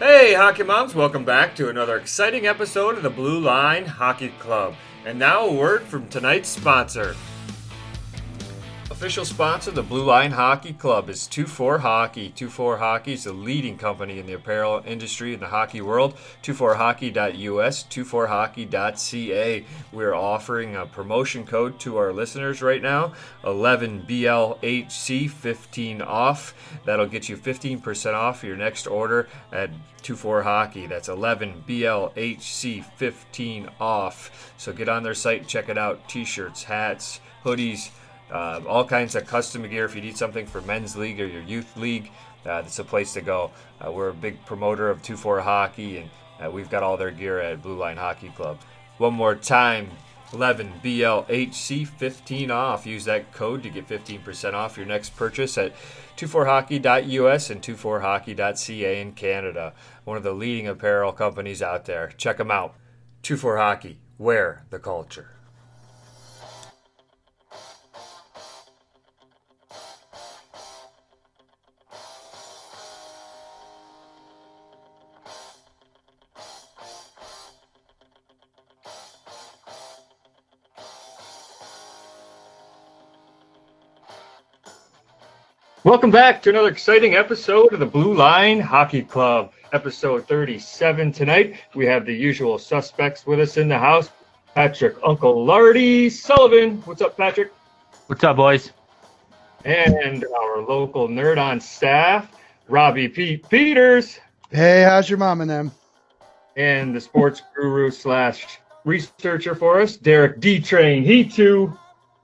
Hey, hockey moms, welcome back to another exciting episode of the Blue Line Hockey Club. And now a word from tonight's sponsor. Official sponsor the Blue Line Hockey Club is Two 24 Hockey. Two 24 Hockey is the leading company in the apparel industry in the hockey world. 24hockey.us, 24hockey.ca. We're offering a promotion code to our listeners right now 11BLHC 15 off. That'll get you 15% off your next order at Two 24 Hockey. That's 11BLHC 15 off. So get on their site, check it out. T shirts, hats, hoodies uh, all kinds of custom gear. If you need something for men's league or your youth league, uh, that's a place to go. Uh, we're a big promoter of 2-4 hockey, and uh, we've got all their gear at Blue Line Hockey Club. One more time, 11 BLHC 15 off. Use that code to get 15% off your next purchase at 24hockey.us and 24hockey.ca in Canada. One of the leading apparel companies out there. Check them out. 24 Hockey, wear the culture. Welcome back to another exciting episode of the Blue Line Hockey Club, episode 37. Tonight, we have the usual suspects with us in the house Patrick Uncle Lardy Sullivan. What's up, Patrick? What's up, boys? And our local nerd on staff, Robbie Pete Peters. Hey, how's your mom and them? And the sports guru slash researcher for us, Derek D Train. He too.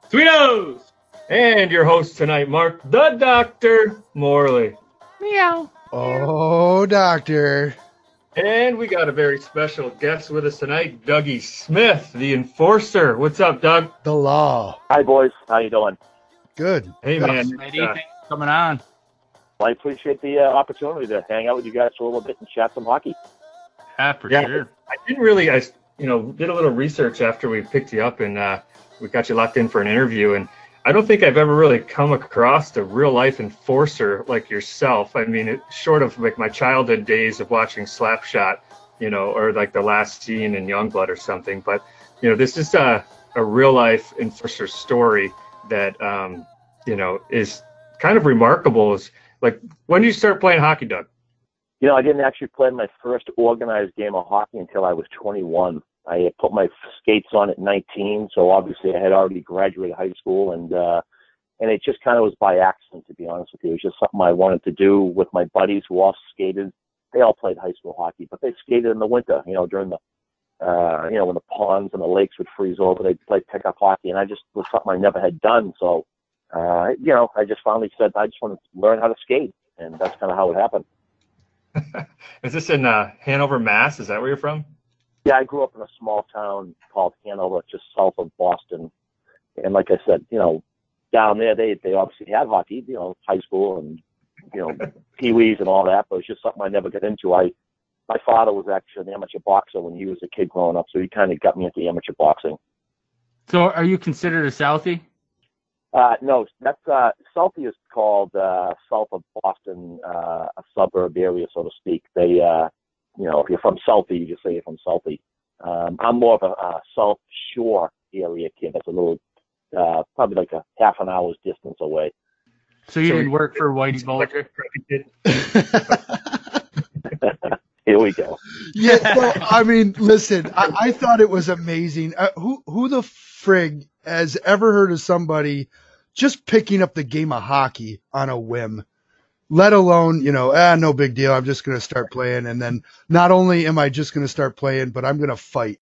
Sweetos! And your host tonight, Mark the Doctor Morley. Meow. Oh, doctor. And we got a very special guest with us tonight, Dougie Smith, the enforcer. What's up, Doug? The law. Hi, boys. How you doing? Good. Hey, man. Eddie, Uh, thanks for coming on. Well, I appreciate the uh, opportunity to hang out with you guys for a little bit and chat some hockey. Yeah, for Yeah. sure. I didn't really, I, you know, did a little research after we picked you up and uh, we got you locked in for an interview. And I don't think I've ever really come across a real life enforcer like yourself. I mean, it, short of like my childhood days of watching Slapshot, you know, or like the last scene in Youngblood or something. But, you know, this is a, a real life enforcer story that, um, you know, is kind of remarkable. Is like, when did you start playing hockey, Doug? You know, I didn't actually play my first organized game of hockey until I was 21. I had put my skates on at 19, so obviously I had already graduated high school, and uh, and it just kind of was by accident, to be honest with you. It was just something I wanted to do with my buddies who all skated. They all played high school hockey, but they skated in the winter, you know, during the uh, you know, when the ponds and the lakes would freeze over, they'd play pickup hockey, and I just was something I never had done. So, uh, you know, I just finally said I just want to learn how to skate, and that's kind of how it happened. Is this in uh, Hanover, Mass? Is that where you're from? Yeah, I grew up in a small town called Hanover, just south of Boston. And like I said, you know, down there they they obviously had hockey, you know, high school and you know, pee wees and all that, but it's just something I never got into. I my father was actually an amateur boxer when he was a kid growing up, so he kind of got me into amateur boxing. So, are you considered a Southie? Uh, no, that's uh, Southie is called uh, south of Boston, uh, a suburb area, so to speak. They, uh, you know, if you're from Southie, you just say you're from Southie. Um, I'm more of a, uh South Shore area kid. That's a little, uh, probably like a half an hour's distance away. So you So didn't work for Whitey Bulger? Here we go. yeah. So, I mean, listen, I, I thought it was amazing. Uh, who who the frig has ever heard of somebody just picking up the game of hockey on a whim? Let alone, you know, ah, no big deal. I'm just going to start playing, and then not only am I just going to start playing, but I'm going to fight.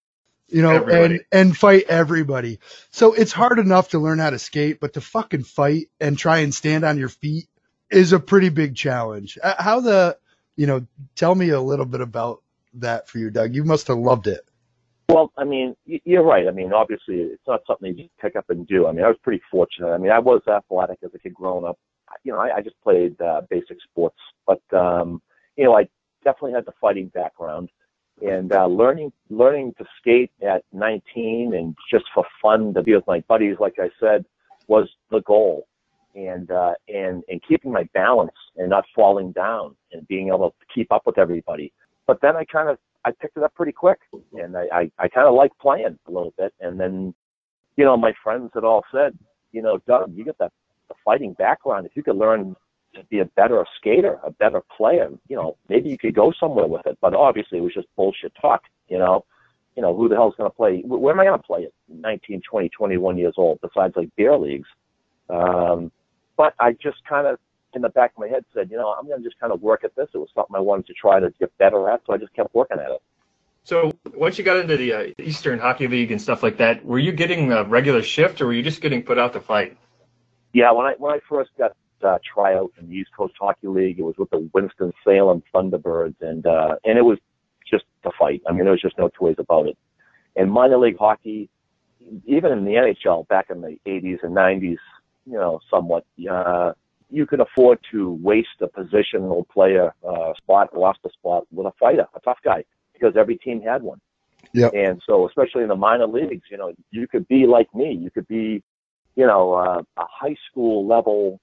You know, Everybody. and and fight everybody. So it's hard enough to learn how to skate, but to fucking fight and try and stand on your feet is a pretty big challenge. Uh, How the, you know, tell me a little bit about that for you, Doug. You must have loved it. Well, I mean, you're right. I mean, obviously, it's not something you just pick up and do. I mean, I was pretty fortunate. I mean, I was athletic as a kid growing up. You know, I, I just played uh, basic sports, but um, you know, I definitely had the fighting background, and uh, learning learning to skate at 19 and just for fun to be with my buddies, like I said, was the goal. and uh, and and keeping my balance and not falling down and being able to keep up with everybody. But then I kind of I picked it up pretty quick, and I I, I kind of like playing a little bit. And then, you know, my friends had all said, you know, Doug, you got that the fighting background. If you could learn to be a better skater, a better player, you know, maybe you could go somewhere with it. But obviously, it was just bullshit talk, you know you know, who the hell's going to play? Where am I going to play at 19, 20, 21 years old besides like beer leagues? Um, but I just kind of, in the back of my head, said, you know, I'm going to just kind of work at this. It was something I wanted to try to get better at, so I just kept working at it. So once you got into the uh, Eastern Hockey League and stuff like that, were you getting a regular shift, or were you just getting put out to fight? Yeah, when I when I first got uh, tryout in the East Coast Hockey League, it was with the Winston Salem Thunderbirds, and uh, and it was just to fight. I mean, there was just no two ways about it. And minor league hockey, even in the NHL back in the 80s and 90s, you know, somewhat, uh, you could afford to waste a positional player uh, spot, a roster spot with a fighter, a tough guy, because every team had one. Yep. And so, especially in the minor leagues, you know, you could be like me. You could be, you know, uh, a high school level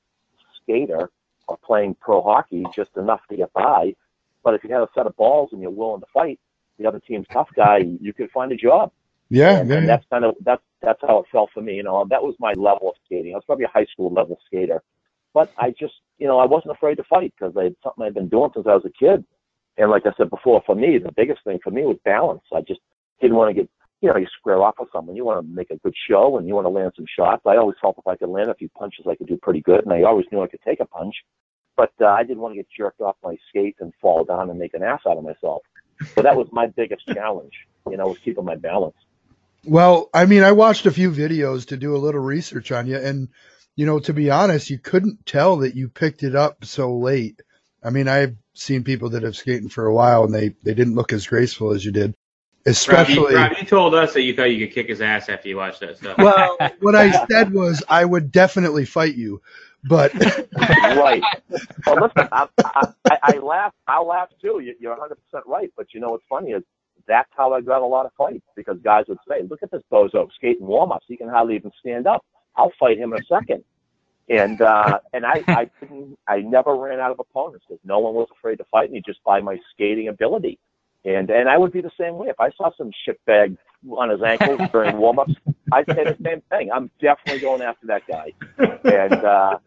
skater or playing pro hockey just enough to get by. But if you had a set of balls and you're willing to fight, the other team's tough guy, you could find a job. Yeah, and, yeah. and that's kind of that's that's how it felt for me. You know, that was my level of skating. I was probably a high school level skater, but I just, you know, I wasn't afraid to fight because I had something I'd been doing since I was a kid. And like I said before, for me, the biggest thing for me was balance. I just didn't want to get, you know, you square off with someone. You want to make a good show and you want to land some shots. I always felt if I could land a few punches, I could do pretty good, and I always knew I could take a punch. But uh, I didn't want to get jerked off my skates and fall down and make an ass out of myself. So that was my biggest challenge, you know, was keeping my balance. Well, I mean, I watched a few videos to do a little research on you, and you know, to be honest, you couldn't tell that you picked it up so late. I mean, I've seen people that have skated for a while, and they they didn't look as graceful as you did. Especially, Rob, you, Rob, you told us that you thought you could kick his ass after you watched that stuff. well, what I said was I would definitely fight you, but right. Well, listen, I, I, I, I laugh. I laugh too. You- You're 100 percent right. But you know what's funny is that's how I got a lot of fights because guys would say, "Look at this bozo skating warm ups. He can hardly even stand up. I'll fight him in a second. And uh, and I I didn't I never ran out of opponents because no one was afraid to fight me just by my skating ability. And and I would be the same way if I saw some shitbag on his ankles during warm ups. I'd say the same thing. I'm definitely going after that guy. And uh,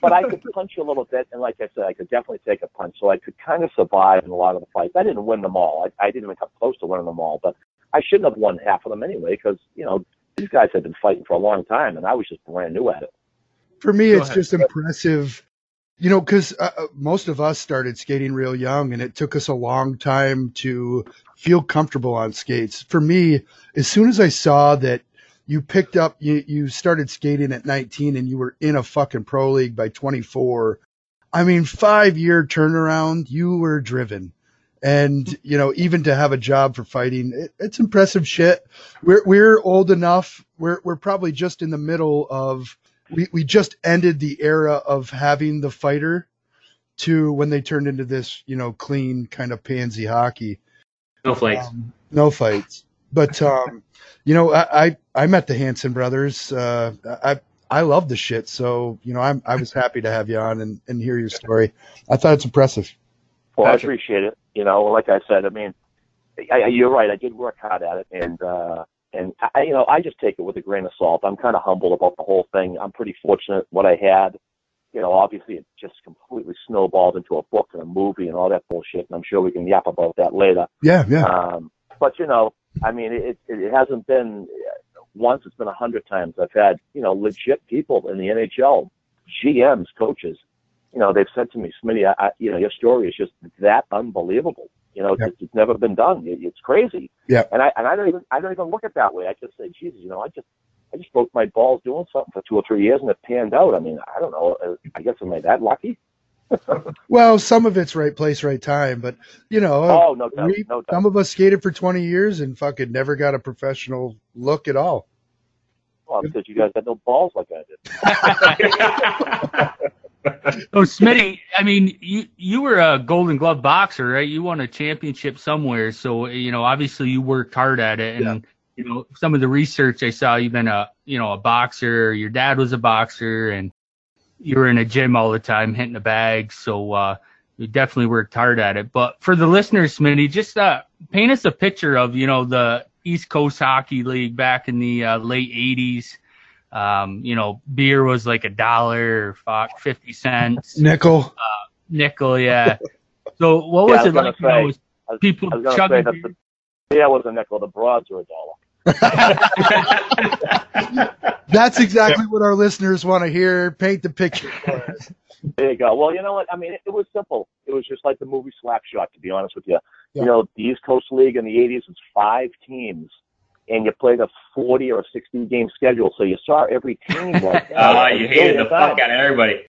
but I could punch a little bit, and like I said, I could definitely take a punch, so I could kind of survive in a lot of the fights. I didn't win them all. I, I didn't even come close to winning them all, but I shouldn't have won half of them anyway because you know these guys had been fighting for a long time, and I was just brand new at it. for me, Go it's ahead. just impressive, you know, because uh, uh, most of us started skating real young, and it took us a long time to feel comfortable on skates. For me, as soon as I saw that you picked up, you, you started skating at 19 and you were in a fucking pro league by 24. I mean, five year turnaround, you were driven. And, you know, even to have a job for fighting, it, it's impressive shit. We're, we're old enough. We're, we're probably just in the middle of, we, we just ended the era of having the fighter to when they turned into this, you know, clean kind of pansy hockey. No flakes. Um, no fights. But um, you know, I, I I met the Hanson brothers. Uh, I I love the shit. So you know, I'm I was happy to have you on and, and hear your story. I thought it's impressive. Well, I appreciate it. You know, like I said, I mean, I, I, you're right. I did work hard at it, and uh, and I, you know, I just take it with a grain of salt. I'm kind of humble about the whole thing. I'm pretty fortunate what I had. You know, obviously it just completely snowballed into a book and a movie and all that bullshit. And I'm sure we can yap about that later. Yeah, yeah. Um, but you know, I mean, it, it, hasn't been once; it's been a hundred times. I've had you know legit people in the NHL, GMs, coaches. You know, they've said to me, Smitty, I, I, you know, your story is just that unbelievable. You know, Yeah. it's, it's never been done. It, it's crazy. Yeah. And I and I don't even I don't even look at it that way. I just say, Jesus, you know, I just I just broke my balls doing something for two or three years and it panned out. I mean, I don't know. uh, I guess am I that lucky? Well, some of it's right place, right time, but you know, Oh, no doubt, we, no doubt. some of us skated for 20 years and fucking never got a professional look at all. Well, because you guys had no balls like I did. Oh, Smitty, I mean, you you were a Golden Glove boxer, right? You won a championship somewhere, so you know, obviously, you worked hard at it, and you know, some of the research I saw, you've been a you know a boxer. Your dad was a boxer, and you were in a gym all the time hitting the bag. So uh, you definitely worked hard at it. But for the listeners, Smitty, just uh, paint us a picture of you know the East Coast Hockey League back in the uh, late '80s. Um, you know, beer was like a dollar fuck, fifty cents, Nickel. uh, nickel, yeah. So what was Yeah, I was it gonna like? You know, was was- people was chugging beer? the beer was a nickel, the broads were a dollar. That's exactly what our listeners want to hear. Paint the picture for us. There you go. Well, you know what? I mean, it, it was simple. It was just like the movie Slapshot, to be honest with you. Yeah. You know, the East Coast League in the 80s was five teams, and you played a 40 or 60 game schedule, so you saw every team. Like, Oh, you hated the time. fuck out of everybody.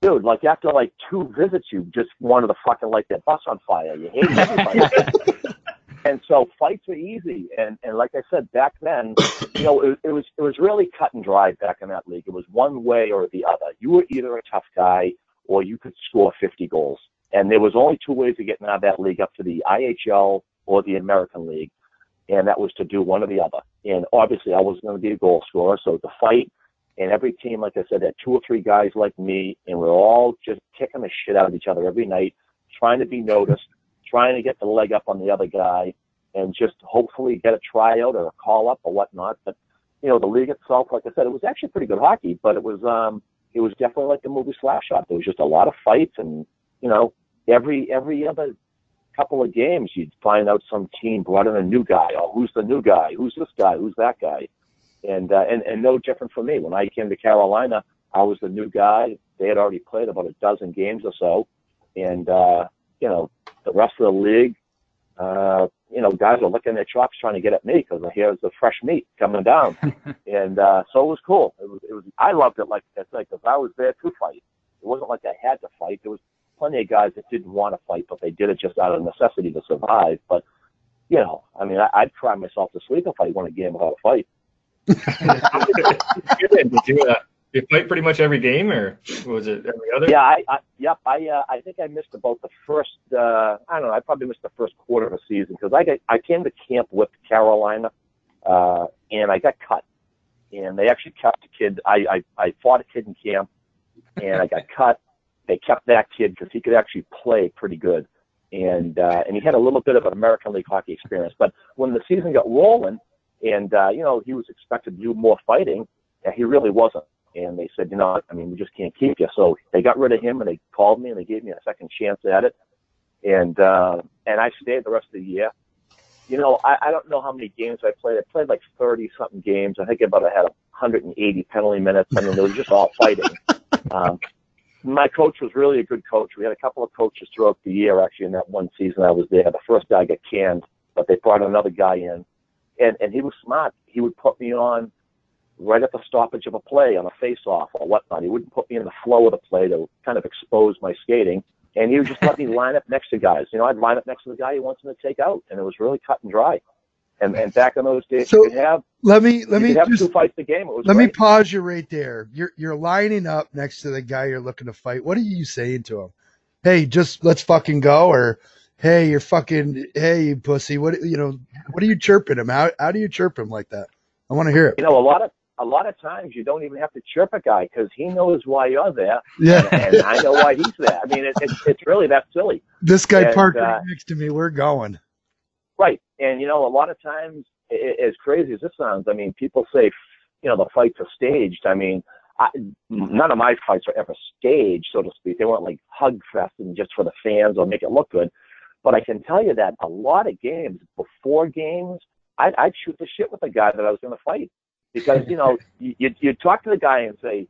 Dude, like after like two visits, you just wanted to fucking light that bus on fire. You hated everybody. and so fights were easy, and and like I said back then, you know, it, it was it was really cut and dry back in that league. It was one way or the other. You were either a tough guy or you could score 50 goals, and there was only two ways of getting out of that league up to the IHL or the American League, and that was to do one or the other. And obviously, I was going to be a goal scorer, so the fight. And every team, like I said, had two or three guys like me, and we're all just kicking the shit out of each other every night, trying to be noticed, trying to get the leg up on the other guy, and just hopefully get a tryout or a call up or whatnot. But you know, the league itself, like I said, it was actually pretty good hockey, but it was um, it was definitely like the movie Slapshot. There was just a lot of fights, and you know, every every other couple of games, you'd find out some team brought in a new guy. Oh, who's the new guy? Who's this guy? Who's that guy? And uh, and and no different for me. When I came to Carolina, I was the new guy. They had already played about a dozen games or so, and uh, you know, the rest of the league, uh, you know, guys were licking their chops trying to get at me because here's the fresh meat coming down, and uh, so it was cool. It was, it was. I loved it like I said because I was there to fight. It wasn't like I had to fight. There was plenty of guys that didn't want to fight, but they did it just out of necessity to survive. But you know, I mean, I, I'd cry myself to sleep if I won a game without a fight. Did you, uh, you fight pretty much every game, or was it every other? Yeah, I, I yep, I uh, I think I missed about the first uh I don't know, I probably missed the first quarter of the season because I got I came to camp with Carolina uh and I got cut. And they actually kept a kid I I, I fought a kid in camp and I got cut. They kept that kid because he could actually play pretty good. And uh and he had a little bit of an American League hockey experience. But when the season got rolling and uh, you know, he was expected to do more fighting, uh, he really wasn't and they said, you know, I mean, we just can't keep you. So they got rid of him, and they called me and they gave me a second chance at it, and uh, and I stayed the rest of the year. You know, I, I don't know how many games I played. I played like thirty something games. I think about I had 180 penalty minutes. I mean, they were just all fighting. Um, my coach was really a good coach. We had a couple of coaches throughout the year. Actually, in that one season I was there, the first guy got canned, but they brought another guy in, and and he was smart. He would put me on right at the stoppage of a play on a face-off or whatnot. He wouldn't put me in the flow of the play to kind of expose my skating, and he would just let me line up next to guys. You know, I'd line up next to the guy he wants him to take out, and it was really cut and dry. And and back in those days, So, you could have Let me let me have just two fights a game. It let me pause you right there. You're you're lining up next to the guy you're looking to fight. What are you saying to him? Hey, just let's fucking go, or hey, you're fucking hey, you pussy. What you know? What are you chirping him? How how do you chirp him like that? I want to hear it. You know, a lot of a lot of times you don't even have to chirp a guy because he knows why you're there, Yeah, and I know why he's there. I mean, it, it's it's really that silly. this guy And, parked uh, right next to me. We're going. Right. And, you know, a lot of times, as crazy as this sounds, I mean, people say, you know, the fights are staged. I mean, I, none of my fights are ever staged, so to speak. They weren't like hug fest and just for the fans or make it look good. But I can tell you that a lot of games, before games, I'd, I'd shoot the shit with the guy that I was going to fight. Because, you know, you, you, you talk to the guy and say,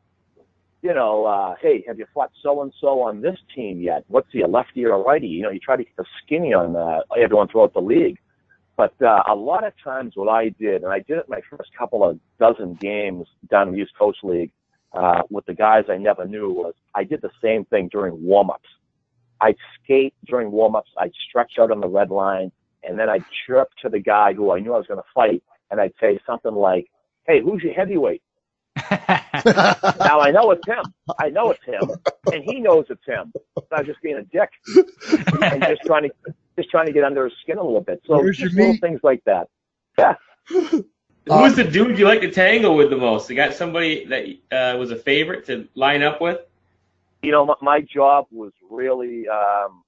you know, uh, hey, have you fought so and so on this team yet? What's he, a lefty or a righty? You know, you try to get the skinny on uh, everyone throughout the league. But uh, a lot of times, what I did, and I did it my first couple of dozen games down in the East Coast League uh, with the guys I never knew, was I did the same thing during warm-ups. I'd skate during warm-ups. I'd stretch out on the red line, and then I'd chirp to the guy who I knew I was going to fight, and I'd say something like, "Hey, who's your heavyweight?" Now I know it's him. I know it's him, and he knows it's him. So I was just being a dick and just trying to just trying to get under his skin a little bit. So Where's just little meat? things like that. Yeah. Who was the dude you like to tangle with the most? You got somebody that uh, was a favorite to line up with? You know, my, my job was really um,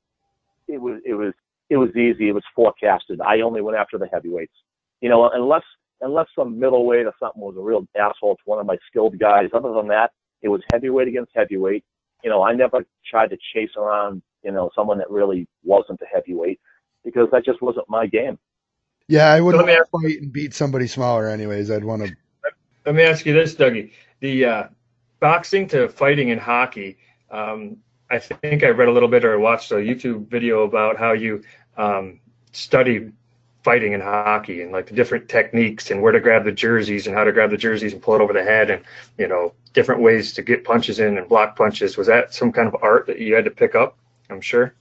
it was it was it was easy. It was forecasted. I only went after the heavyweights. You know, unless unless some middleweight or something was a real asshole to one of my skilled guys. Other than that, it was heavyweight against heavyweight. You know, I never tried to chase around you know someone that really wasn't a heavyweight because that just wasn't my game. Yeah, I wouldn't So let me want to fight and beat somebody smaller, anyways. I'd want to. Let me ask you this, Dougie. The uh, boxing to fighting in hockey, um, I think I read a little bit or watched a YouTube video about how you um, studied fighting in hockey and like the different techniques and where to grab the jerseys and how to grab the jerseys and pull it over the head and, you know, different ways to get punches in and block punches. Was that some kind of art that you had to pick up? I'm sure.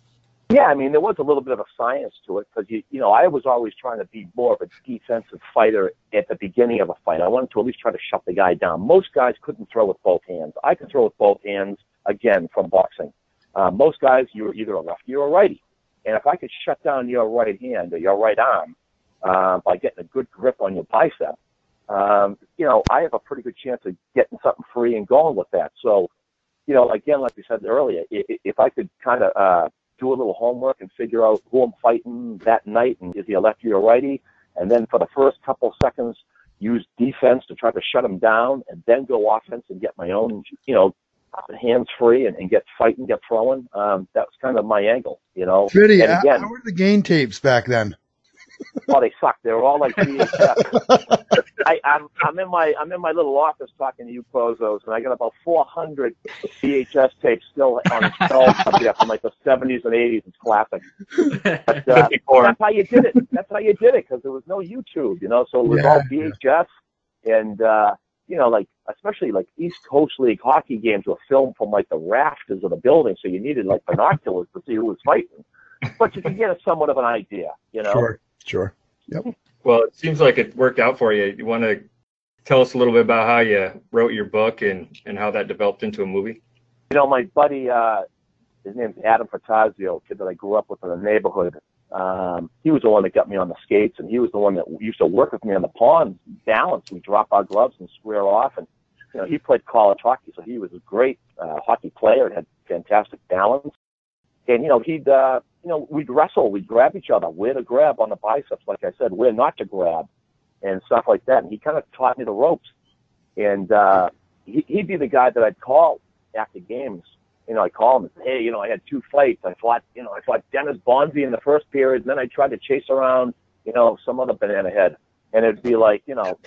Yeah, I mean, there was a little bit of a science to it because you, you know, I was always trying to be more of a defensive fighter at the beginning of a fight. I wanted to at least try to shut the guy down. Most guys couldn't throw with both hands. I could throw with both hands again from boxing. Uh, most guys, you're either a lefty or a righty, and if I could shut down your right hand or your right arm uh, by getting a good grip on your bicep, um, you know, I have a pretty good chance of getting something free and going with that. So, you know, again, like we said earlier, if, if I could kind of uh, do a little homework and figure out who I'm fighting that night and is he a lefty or righty, and then for the first couple seconds use defense to try to shut him down, and then go offense and get my own, you know, hands free and, and get fighting, get throwing. Um, that was kind of my angle, you know. Smitty, and again, how were the game tapes back then? oh, they sucked. They were all like VHS. I, I'm I'm in my I'm in my little office talking to you Bozos, and I got about 400 VHS tapes still on shelves up there from like the 70s and 80s. It's classic. But, uh, that's how you did it. That's how you did it because there was no YouTube, you know. So it was Yeah, all VHS, and uh, you know, like especially like East Coast League hockey games were filmed from like the rafters of the building, so you needed like binoculars to see who was fighting. But you could get a somewhat of an idea, you know. Sure, sure. Yep. Well, it seems like it worked out for you. You want to tell us a little bit about how you wrote your book and, and how that developed into a movie? You know, my buddy, uh, his name's Adam Frattasio, kid that I grew up with in the neighborhood. Um, he was the one that got me on the skates, and he was the one that used to work with me on the pond, balance. We drop our gloves and square off, and you know, he played college hockey, so he was a great uh, hockey player and had fantastic balance. And you know, he'd uh, you know, we'd wrestle, we'd grab each other, where to grab on the biceps, like I said, where not to grab, and stuff like that. And he kind of taught me the ropes. And uh, he, he'd be the guy that I'd call after games. You know, I'd call him and say, hey, you know, I had two fights. I fought, you know, I fought Dennis Bonvie in the first period, and then I tried to chase around, you know, some other banana head. And it'd be like, you know,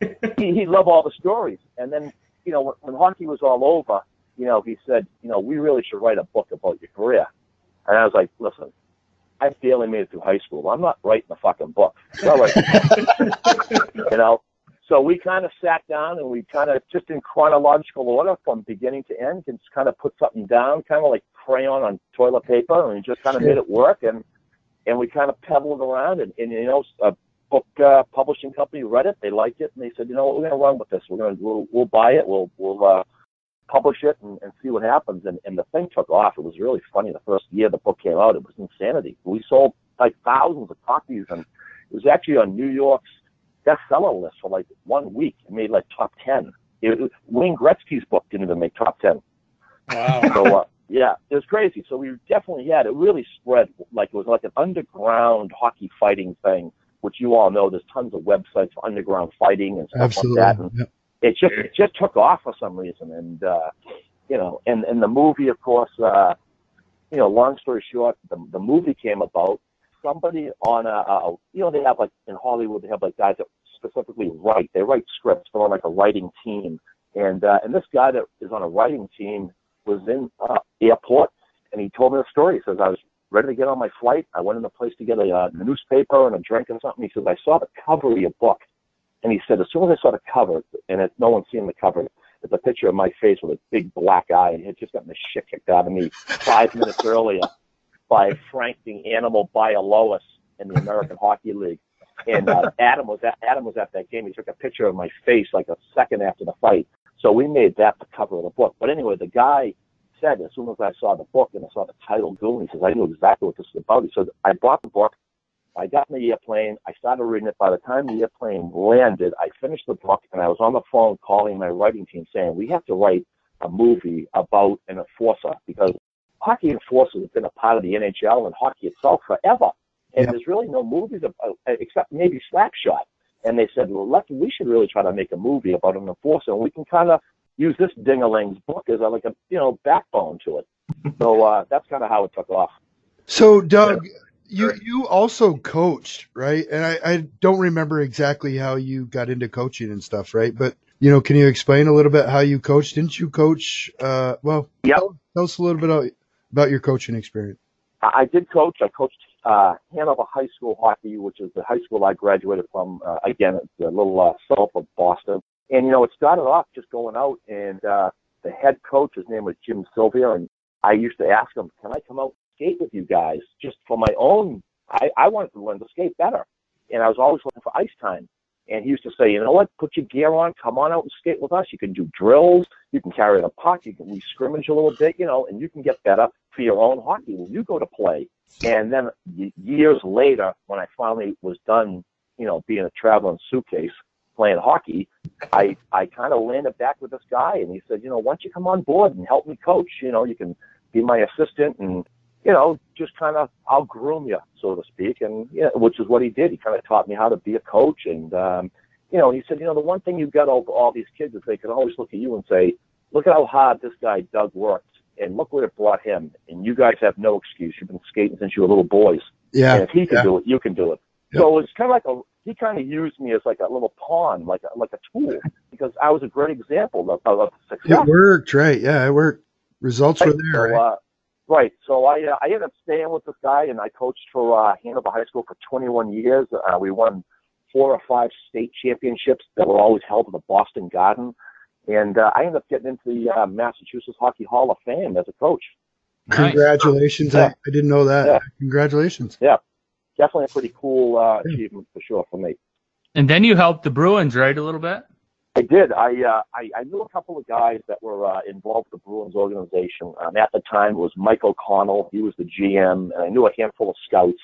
he, he'd love all the stories. And then, you know, when, when hockey was all over, you know, he said, you know, we really should write a book about your career. And I was like, listen, I barely made it through high school. I'm not writing a fucking book. Not you know, so we kind of sat down and we kind of just in chronological order from beginning to end, and just kind of put something down, kind of like crayon on toilet paper, and we just kind of made it work. And and we kind of pedaled around, and, and you know, a book uh, publishing company read it, they liked it, and they said, you know what, we're going to run with this. We're going to we'll, we'll buy it. We'll we'll uh, publish it and, and see what happens. And, and the thing took off. It was really funny. The first year the book came out, it was insanity. We sold like thousands of copies, and it was actually on New York's bestseller list for like one week. It made like top ten. It, it, Wayne Gretzky's book didn't even make top ten. Wow. So uh, yeah, it was crazy. So we definitely had it really spread like it was like an underground hockey fighting thing, which you all know. There's tons of websites for underground fighting and stuff Absolutely. like that. And Yep. it just it just took off for some reason, and uh, you know, and and the movie, of course, uh, you know, long story short, the the movie came about. Somebody on a, a you know they have like in Hollywood they have like guys that specifically write. They write scripts. They're on like a writing team, and uh, and this guy that is on a writing team was in uh, airport, and he told me a story. He says I was ready to get on my flight. I went in the place to get a uh, newspaper and a drink and something. He says I saw the cover of your book, and he said as soon as I saw the cover, and it, no one's seen the cover, it's a picture of my face with a big black eye. and had just got the shit kicked out of me five minutes earlier by Frank the Animal Bialowas in the American Hockey League. And uh, Adam was at Adam was at that game. He took a picture of my face like a second after the fight. So we made that the cover of the book. But anyway, the guy said as soon as I saw the book and I saw the title Goon, he says I knew exactly what this was about. He said I bought the book I got in the airplane. I started reading it. By the time the airplane landed, I finished the book, and I was on the phone calling my writing team saying, "We have to write a movie about an enforcer because hockey enforcers have been a part of the NHL and hockey itself forever, and Yep. there's really no movies about, except maybe Slapshot." And they said, "Well, Lucky, we should really try to make a movie about an enforcer, and we can kind of use this Dingaling's book as a, like a you know backbone to it." So uh, that's kind of how it took off. So, Doug, you you also coached, right? And I, I don't remember exactly how you got into coaching and stuff, right? But you know, can you explain a little bit how you coached? Didn't you coach? Uh, well, Yep. tell, tell us a little bit about, your coaching experience. I did coach. I coached uh, Hanover High School hockey, which is the high school I graduated from. Uh, again, it's a little uh, south of Boston. And you know, it started off just going out, and uh, the head coach, his name was Jim Sylvia, and I used to ask him, "Can I come out skate with you guys, just for my own?" I, I wanted to learn to skate better, and I was always looking for ice time. And he used to say, "You know what? Put your gear on, come on out and skate with us. You can do drills, you can carry the puck, you can we scrimmage a little bit, you know, and you can get better for your own hockey when you go to play." And then years later, when I finally was done, you know, being a traveling suitcase playing hockey, I I kind of landed back with this guy, and he said, you know, why don't you come on board and help me coach? You know, you can be my assistant, and you know, just kind of I'll groom you, so to speak, and yeah, which is what he did. He kind of taught me how to be a coach, and um, you know, he said, you know, the one thing you've got over all these kids is they can always look at you and say, look at how hard this guy Doug worked, and look what it brought him, and you guys have no excuse. You've been skating since you were little boys. Yeah, And if he can yeah. do it, you can do it. So it's kind of like a he kind of used me as like a little pawn, like a, like a tool, because I was a great example of, of, success. it worked, right? Yeah, it worked. Results were there, So, right? uh, right. So I uh, I ended up staying with this guy, and I coached for uh, Hanover High School for 21 years. Uh, we won four or five state championships that were always held in the Boston Garden, and uh, I ended up getting into the uh, Massachusetts Hockey Hall of Fame as a coach. Nice. Congratulations! Yeah. I, I didn't know that. Yeah. Congratulations. Yeah, definitely a pretty cool uh, achievement for sure for me. And then you helped the Bruins, right, a little bit? I did. I, uh, I I knew a couple of guys that were uh, involved with the Bruins organization. Um, at the time, it was Mike O'Connell. He was the GM, and I knew a handful of scouts.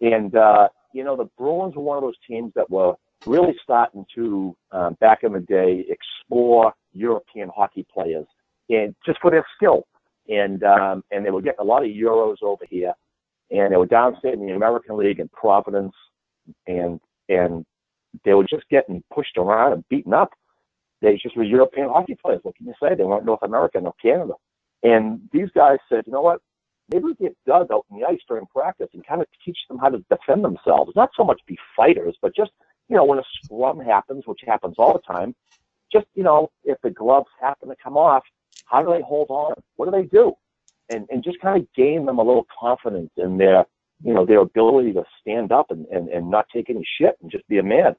And uh, you know, the Bruins were one of those teams that were really starting to um, back in the day explore European hockey players and just for their skill. And um, and they were getting a lot of Euros over here, and they were downstate in the American League in Providence, and and they were just getting pushed around and beaten up. They just were European hockey players. What can you say? They weren't North American or Canada. And these guys said, you know what? Maybe we get Doug out in the ice during practice and kind of teach them how to defend themselves. Not so much be fighters, but just, you know, when a scrum happens, which happens all the time, just, you know, if the gloves happen to come off, how do they hold on? What do they do? And, and just kind of gain them a little confidence in their, you know, their ability to stand up and, and, and not take any shit and just be a man.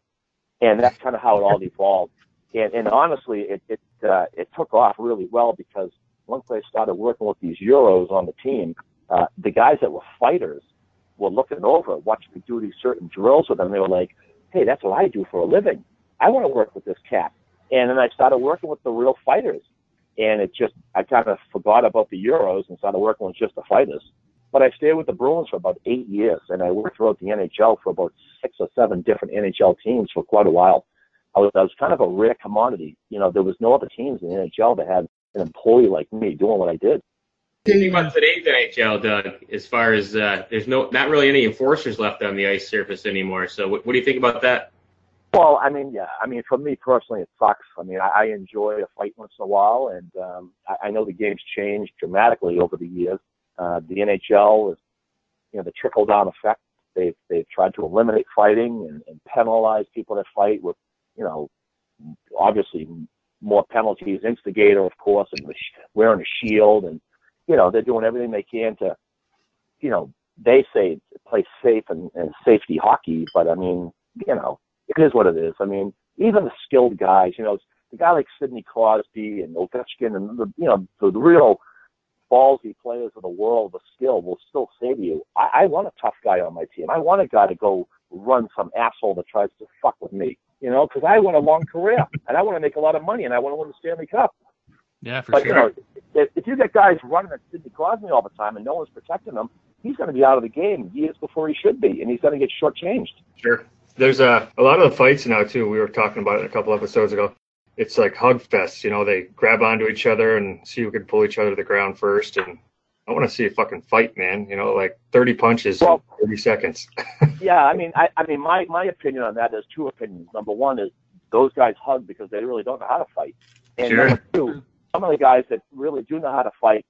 And that's kind of how it all evolved. And, and honestly, it, it, uh, it took off really well because once I started working with these Euros on the team, uh, the guys that were fighters were looking over, watching me do these certain drills with them. They were like, hey, that's what I do for a living. I want to work with this cat. And then I started working with the real fighters. And it just, I kind of forgot about the Euros and started working with just the fighters. But I stayed with the Bruins for about eight years, and I worked throughout the NHL for about six or seven different NHL teams for quite a while. I was, I was kind of a rare commodity. You know, there was no other teams in the NHL that had an employee like me doing what I did. What do you think about today's NHL, Doug? As far as uh, there's no not really any enforcers left on the ice surface anymore. So what, what do you think about that? Well, I mean, yeah. I mean, for me personally, it sucks. I mean, I, I enjoy a fight once in a while, and um, I, I know the game's changed dramatically over the years. Uh, the NHL is, you know, the trickle down effect. They've they've tried to eliminate fighting and, and penalize people that fight with, you know, obviously more penalties. Instigator, of course, and wearing a shield, and you know, they're doing everything they can to, you know, they say play safe and, and safety hockey, but I mean, you know, it is what it is. I mean, even the skilled guys, you know, the guy like Sidney Crosby and Ovechkin and the, you know, the, the real ballsy players of the world with skill will still say to you, I, I want a tough guy on my team. I want a guy to go run some asshole that tries to fuck with me, you know, because I want a long career and I want to make a lot of money and I want to win the Stanley Cup. Yeah, for But sure. you know, if, if you get guys running at Sidney Crosby all the time and no one's protecting them, he's going to be out of the game years before he should be, and he's going to get shortchanged. Sure. There's a a lot of the fights now too. We were talking about it a couple episodes ago. It's like hug fest. You know, they grab onto each other and see who can pull each other to the ground first. And I want to see a fucking fight, man. You know, like 30 punches Well- in 30 seconds. Yeah, I mean, I, I mean, my my opinion on that is two opinions. Number one is those guys hug because they really don't know how to fight, and Sure. number two, some of the guys that really do know how to fight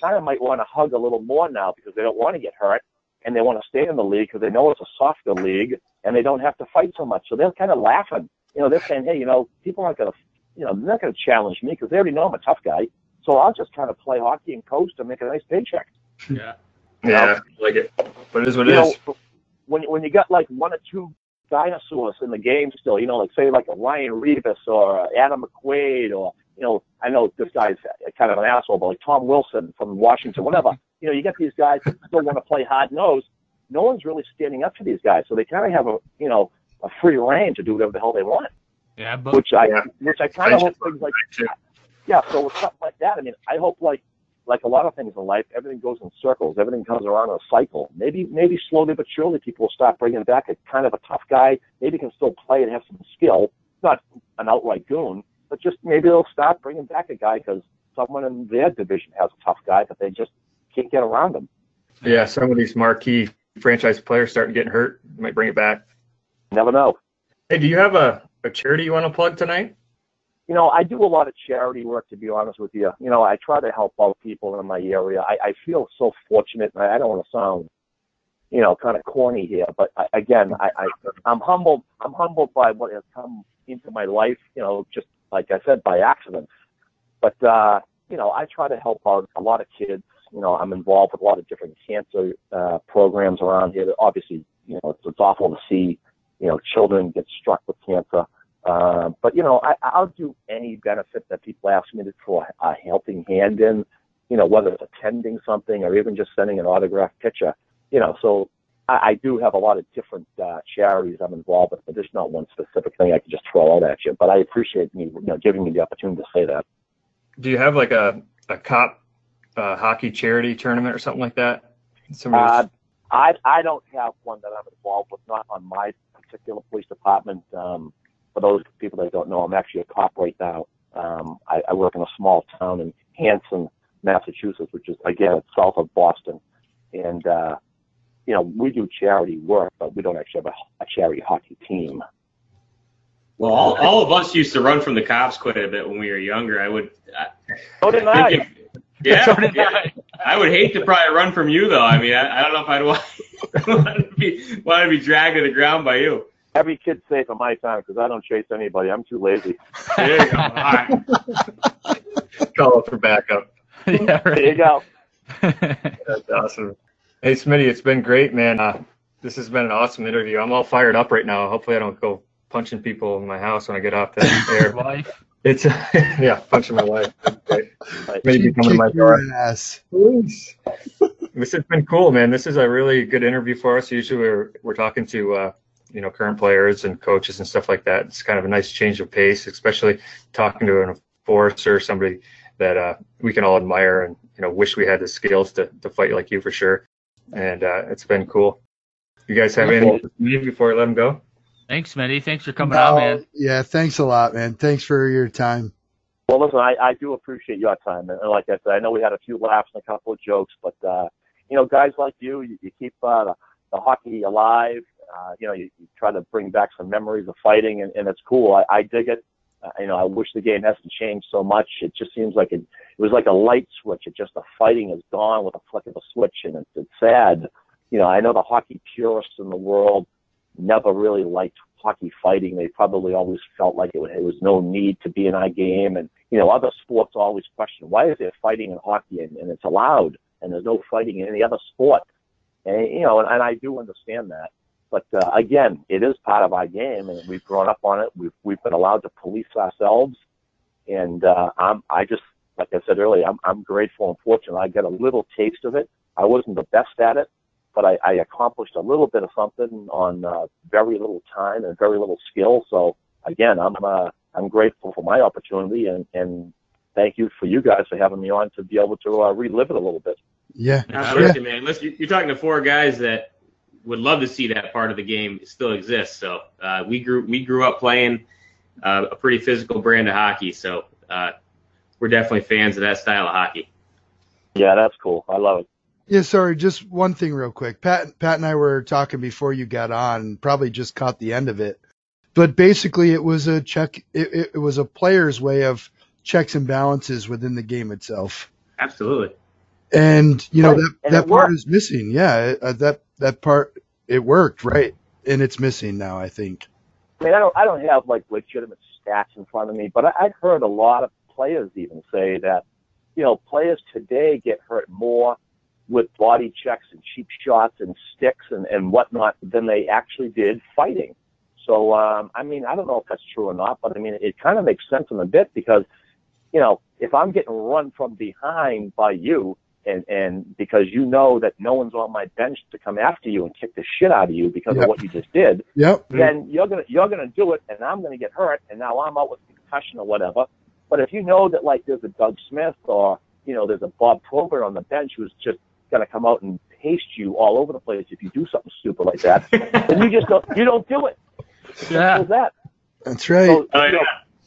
kind of might want to hug a little more now because they don't want to get hurt and they want to stay in the league because they know it's a softer league and they don't have to fight so much. So they're kind of laughing. You know, they're saying, hey, you know, people aren't going to, you know, they're not going to challenge me because they already know I'm a tough guy. So I'll just kind of play hockey and coast and make a nice paycheck. Yeah. Yeah, I like it. But it is what it you is. when when you got like one or two dinosaurs in the game still, you know, like say like a Ryan Reaves or uh, Adam McQuaid or you know, I know this guy's kind of an asshole, but like Tom Wilson from Washington, whatever. You know, you get these guys that still want to play hard nose. No one's really standing up to these guys, so they kind of have a you know a free reign to do whatever the hell they want. Yeah, but Which I Yeah. which I kind of hope things like yeah, so with something like that, I mean, I hope like like a lot of things in life, everything goes in circles. Everything comes around in a cycle. Maybe maybe slowly but surely people will start bringing back a kind of a tough guy. Maybe can still play and have some skill, not an outright goon, but just maybe they'll start bringing back a guy because someone in their division has a tough guy, but they just can't get around him. Yeah, some of these marquee franchise players starting getting hurt. Might bring it back. Never know. Hey, do you have a, a charity you want to plug tonight? you know, I do a lot of charity work, to be honest with you. You know, I try to help out people in my area. I, I feel so fortunate, and I don't want to sound, you know, kind of corny here, but I, again, I, I, I'm humbled. I'm humbled by what has come into my life. You know, just like I said, by accident. But uh, you know, I try to help out a lot of kids. You know, I'm involved with a lot of different cancer uh, programs around here. Obviously, you know, it's, it's awful to see, you know, children get struck with cancer. Uh, but you know, I, I'll do any benefit that people ask me to throw a helping hand in. You know, whether it's attending something or even just sending an autographed picture. You know, so I, I do have a lot of different uh, charities I'm involved with, but there's not one specific thing I can just throw out at you. But I appreciate me, you know, giving me the opportunity to say that. Do you have like a, a cop uh, hockey charity tournament or something like that? Somebody Uh, I I don't have one that I'm involved with, not on my particular police department. Um, for those people that don't know, I'm actually a cop right now. Um, I, I work in a small town in Hanson, Massachusetts, which is again south of Boston, and uh, you know we do charity work, but we don't actually have a, a charity hockey team. Well, all, all of us used to run from the cops quite a bit when we were younger. I would. I, So did I if- yeah, So yeah. I. I would hate to probably run from you though. I mean, I, I don't know if I'd want, want to be want to be dragged to the ground by you. Every kid's safe in my time because I don't chase anybody. I'm too lazy. There you go. All right. call up for backup. yeah, There you right. go. That's awesome. Hey, Smitty, it's been great, man. Uh, this has been an awesome interview. I'm all fired up right now. Hopefully, I don't go punching people in my house when I get off the air. Wife. It's yeah, punching my wife. Right. Maybe to my door. ass. Please. This has been cool, man. This is a really good interview for us. Usually, we're we're talking to uh, you know current players and coaches and stuff like that. It's kind of a nice change of pace, especially talking to an enforcer, somebody that uh, we can all admire and you know wish we had the skills to to fight like you for sure. And uh, it's been cool. You guys have anything for before I let them go? Thanks, Smitty. Thanks for coming on, No, man. Yeah, thanks a lot, man. Thanks for your time. Well, listen, I, I do appreciate your time, and like I said, I know we had a few laughs and a couple of jokes, but uh, you know, guys like you, you, you keep uh, the, the hockey alive. Uh, you know, you, you try to bring back some memories of fighting, and, and it's cool. I, I dig it. Uh, you know, I wish the game hasn't changed so much. It just seems like it, it was like a light switch. It just the fighting is gone with a flick of a switch, and it's, it's sad. You know, I know the hockey purists in the world never really liked hockey fighting. They probably always felt like it was, it was no need to be in our game. And, you know, other sports always question, why is there fighting in hockey and, and it's allowed and there's no fighting in any other sport? And, you know, and, and I do understand that. But uh, again, it is part of our game and we've grown up on it. We've, we've been allowed to police ourselves. And uh, I'm, I just, like I said earlier, I'm, I'm grateful and fortunate. I got a little taste of it. I wasn't the best at it, but I, I accomplished a little bit of something on uh, very little time and very little skill. So again, I'm uh, I'm grateful for my opportunity and and thank you for you guys for having me on to be able to uh, relive it a little bit. Yeah. Absolutely, man. Listen, you're talking to four guys that would love to see that part of the game still exist. So uh, we grew we grew up playing uh, a pretty physical brand of hockey. So uh, we're definitely fans of that style of hockey. Yeah, that's cool. I love it. Yeah, sorry, just one thing real quick. Pat Pat and I were talking before you got on, probably just caught the end of it. But basically it was a check it, it, it was a player's way of checks and balances within the game itself. Absolutely. And you know that and that part worked. is missing. Yeah, uh, that that part it worked, right? And it's missing now, I think. I mean, I don't, I don't have like legitimate stats in front of me, but I, I've heard a lot of players even say that, you know, players today get hurt more with body checks and cheap shots and sticks and, and whatnot than they actually did fighting. So, um, I mean, I don't know if that's true or not, but I mean, it kind of makes sense in a bit because, you know, if I'm getting run from behind by you and, and because you know that no one's on my bench to come after you and kick the shit out of you because Yep. of what you just did, Yep. then you're gonna you're gonna do it, and I'm gonna get hurt, and now I'm out with concussion or whatever. But if you know that like there's a Doug Smith or you know there's a Bob Probert on the bench who's just gonna come out and paste you all over the place if you do something stupid like that, and you just don't you don't do it. Yeah. That. That's right. So, Oh, you know,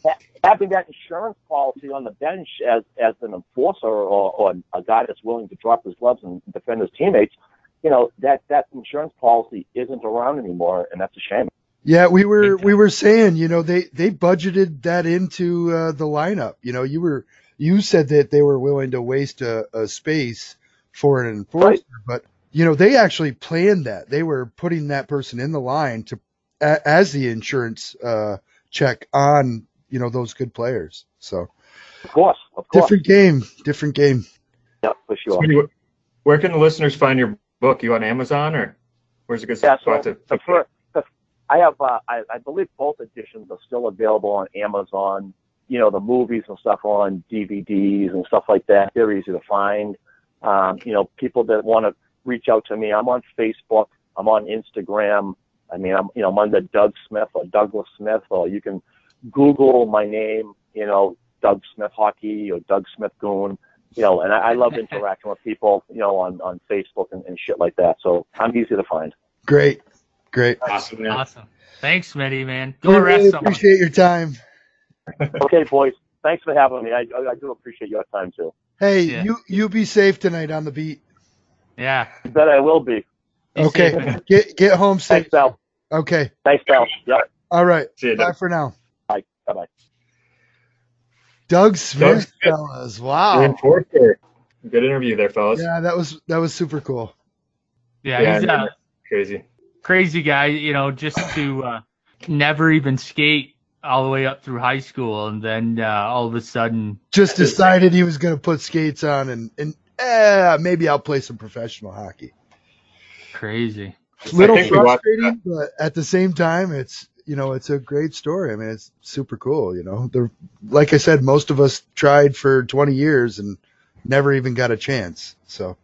yeah. having that insurance policy on the bench as as an enforcer or, or a guy that's willing to drop his gloves and defend his teammates, you know that that insurance policy isn't around anymore, and that's a shame. Yeah, we were we were saying, you know, they they budgeted that into uh, the lineup. You know, you were you said that they were willing to waste a, a space for an enforcer, Right. but you know, they actually planned that. They were putting that person in the line to a, as the insurance uh, check on you know those good players. So Of course, of course. different game, different game. Yeah, for sure. Smitty, wh- Where can the listeners find your book? You on Amazon or where's a good Yeah, so spot to? the fir- the, I have, uh, I, I believe both editions are still available on Amazon. You know, the movies and stuff are on DVDs and stuff like that. They're easy to find. Um, you know, people that want to reach out to me, I'm on Facebook. I'm on Instagram. I mean, I'm, you know, I'm under Doug Smith or Douglas Smith, or you can Google my name, you know, Doug Smith Hockey or Doug Smith Goon. You know, and I, I love interacting with people, you know, on, on Facebook and, and shit like that. So I'm easy to find. Great, great. Awesome, man. Awesome. Thanks, Smitty, man. We Go really rest some. appreciate your time. Okay, boys. Thanks for having me. I, I, I do appreciate your time too. Hey, Yeah. you you be safe tonight on the beat. Yeah. You bet I will be. Be Okay, safe, get get home safe. Thanks, Bell. Okay, Thanks, Bell. Yep. all right. See you, Bye for now. Bye. Bye. Bye. Doug Smith, Smith. fellas. Good Wow. enforcer. Good interview there, fellas. Yeah, that was that was super cool. Yeah, Yeah, he's I a Crazy. crazy guy, you know, just to uh, never even skate all the way up through high school and then uh, all of a sudden Just decided he was going to put skates on and and eh, maybe I'll play some professional hockey. crazy. Little think we watched frustrating, but at the same time, it's you know it's a great story. I mean, it's super cool. You know, the like I said, most of us tried for 20 years and never even got a chance. So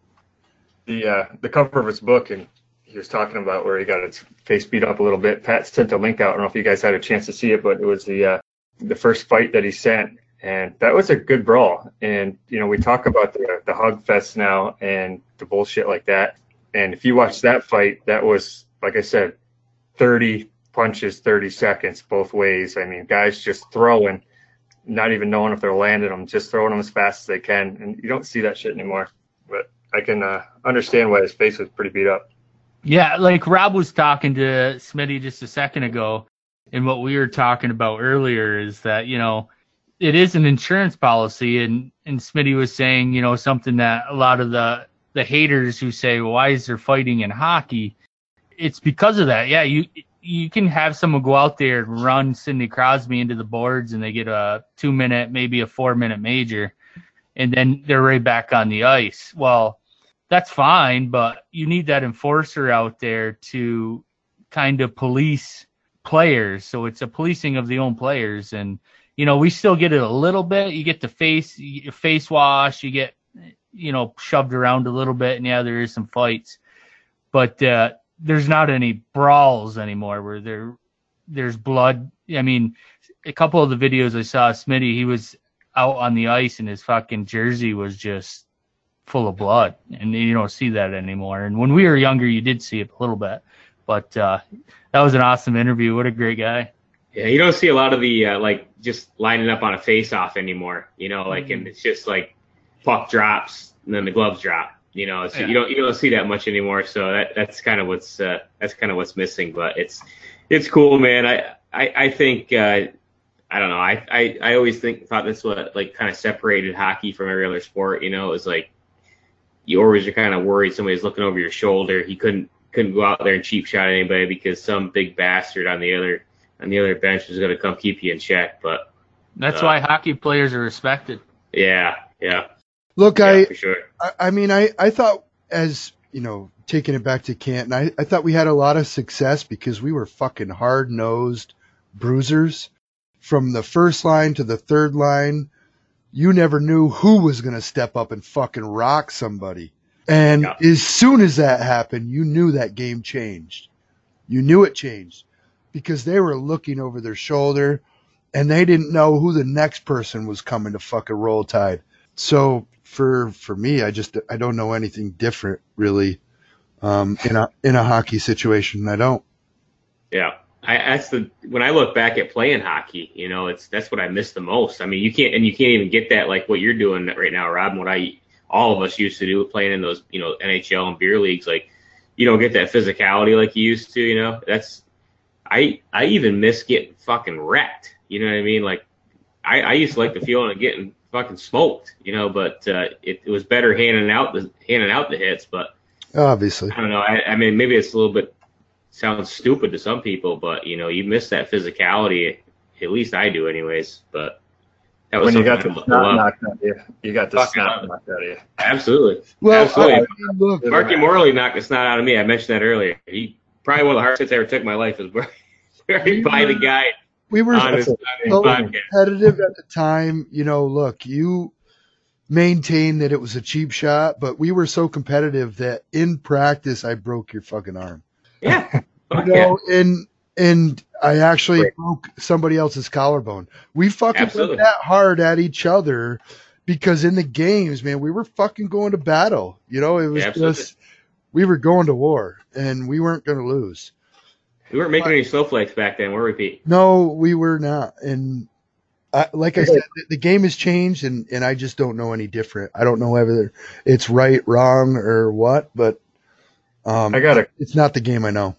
The uh, the cover of his book, and he was talking about where he got his face beat up a little bit. Pat sent a link out. I don't know if you guys had a chance to see it, but it was the uh, the first fight that he sent, and that was a good brawl. And you know, we talk about the the hug fest now and the bullshit like that. And if you watch that fight, that was like I said, 30 punches, 30 seconds both ways. I mean, guys just throwing, not even knowing if they're landing them, just throwing them as fast as they can. And you don't see that shit anymore. But I can uh, understand why his face was pretty beat up. Yeah, like Rob was talking to Smitty just a second ago, and what we were talking about earlier is that you know it is an insurance policy, and and Smitty was saying you know something that a lot of the the haters who say well, why is there fighting in hockey, it's because of that. Yeah, you you can have someone go out there and run Sidney Crosby into the boards, and they get a two minute, maybe a four minute major, and then they're right back on the ice. Well that's fine, but you need that enforcer out there to kind of police players. So it's a policing of the own players, and you know we still get it a little bit. You get the face you- face wash, you get you know shoved around a little bit, and yeah, there is some fights, but uh, there's not any brawls anymore where there there's blood. I mean, a couple of the videos I saw, Smitty, he was out on the ice and his fucking jersey was just full of blood, and you don't see that anymore. And when we were younger, you did see it a little bit. But uh, that was an awesome interview. What a great guy. Yeah, you don't see a lot of the uh, like just lining up on a face off anymore. You know, like and it's just like puck drops and then the gloves drop. You know, it's, Yeah. you don't you don't see that much anymore. So that that's kind of what's uh, that's kind of what's missing. But it's it's cool, man. I I, I think uh, I don't know. I, I I always think thought that's what like kind of separated hockey from every other sport. You know, it was like you always are kind of worried somebody's looking over your shoulder. He couldn't couldn't go out there and cheap shot anybody because some big bastard on the other on the other bench was going to come keep you in check. But That's Uh, why hockey players are respected. yeah, yeah, Look, yeah I, for sure. I, I mean, I, I thought as you know, taking it back to Canton, I, I thought we had a lot of success because we were fucking hard nosed bruisers from the first line to the third line. You never knew who was going to step up and fucking rock somebody. And Yeah. as soon as that happened, you knew that game changed. You knew it changed because they were looking over their shoulder and they didn't know who the next person was coming to fucking roll tide. So for for me, I just I don't know anything different really um, in a in a hockey situation. I don't. Yeah. I that's the when I look back at playing hockey, you know, it's that's what I miss the most. I mean, you can't and you can't even get that like what you're doing right now, Rob. What I all of us used to do playing in those, you know, NHL and beer leagues, like you don't get that physicality like you used to, you know. That's I I even miss getting fucking wrecked. You know what I mean? Like I, I used to like the feeling of getting fucking smoked, you know, but uh, it, it was better handing out the handing out the hits, but Obviously, I don't know. I, I mean, maybe it's a little bit sounds stupid to some people, but you know, you miss that physicality. At least I do, anyways. But that was When you got the something snot knocked out of you, you got the Fucking snot knocked out of you. Absolutely. well, Absolutely. I mean, look, Marky Morley knocked the snot out of me. I mentioned that earlier. He probably one of the hardest hits I ever took in my life was buried by the guy we were on his, so competitive at the time. You know, look, you maintained that it was a cheap shot, but we were so competitive that in practice, I broke your fucking arm. Yeah. You Fuck yeah. and and I actually Right. broke somebody else's collarbone. We fucking Absolutely. went that hard at each other because in the games, man, we were fucking going to battle. You know, it was absolutely. just we were going to war and we weren't going to lose. We weren't making any snowflakes back then, were we, Pete? No, we were not. And I, like I said, the, the game has changed, and and I just don't know any different. I don't know whether it's right, wrong, or what, but um, I got a it's not the game I know.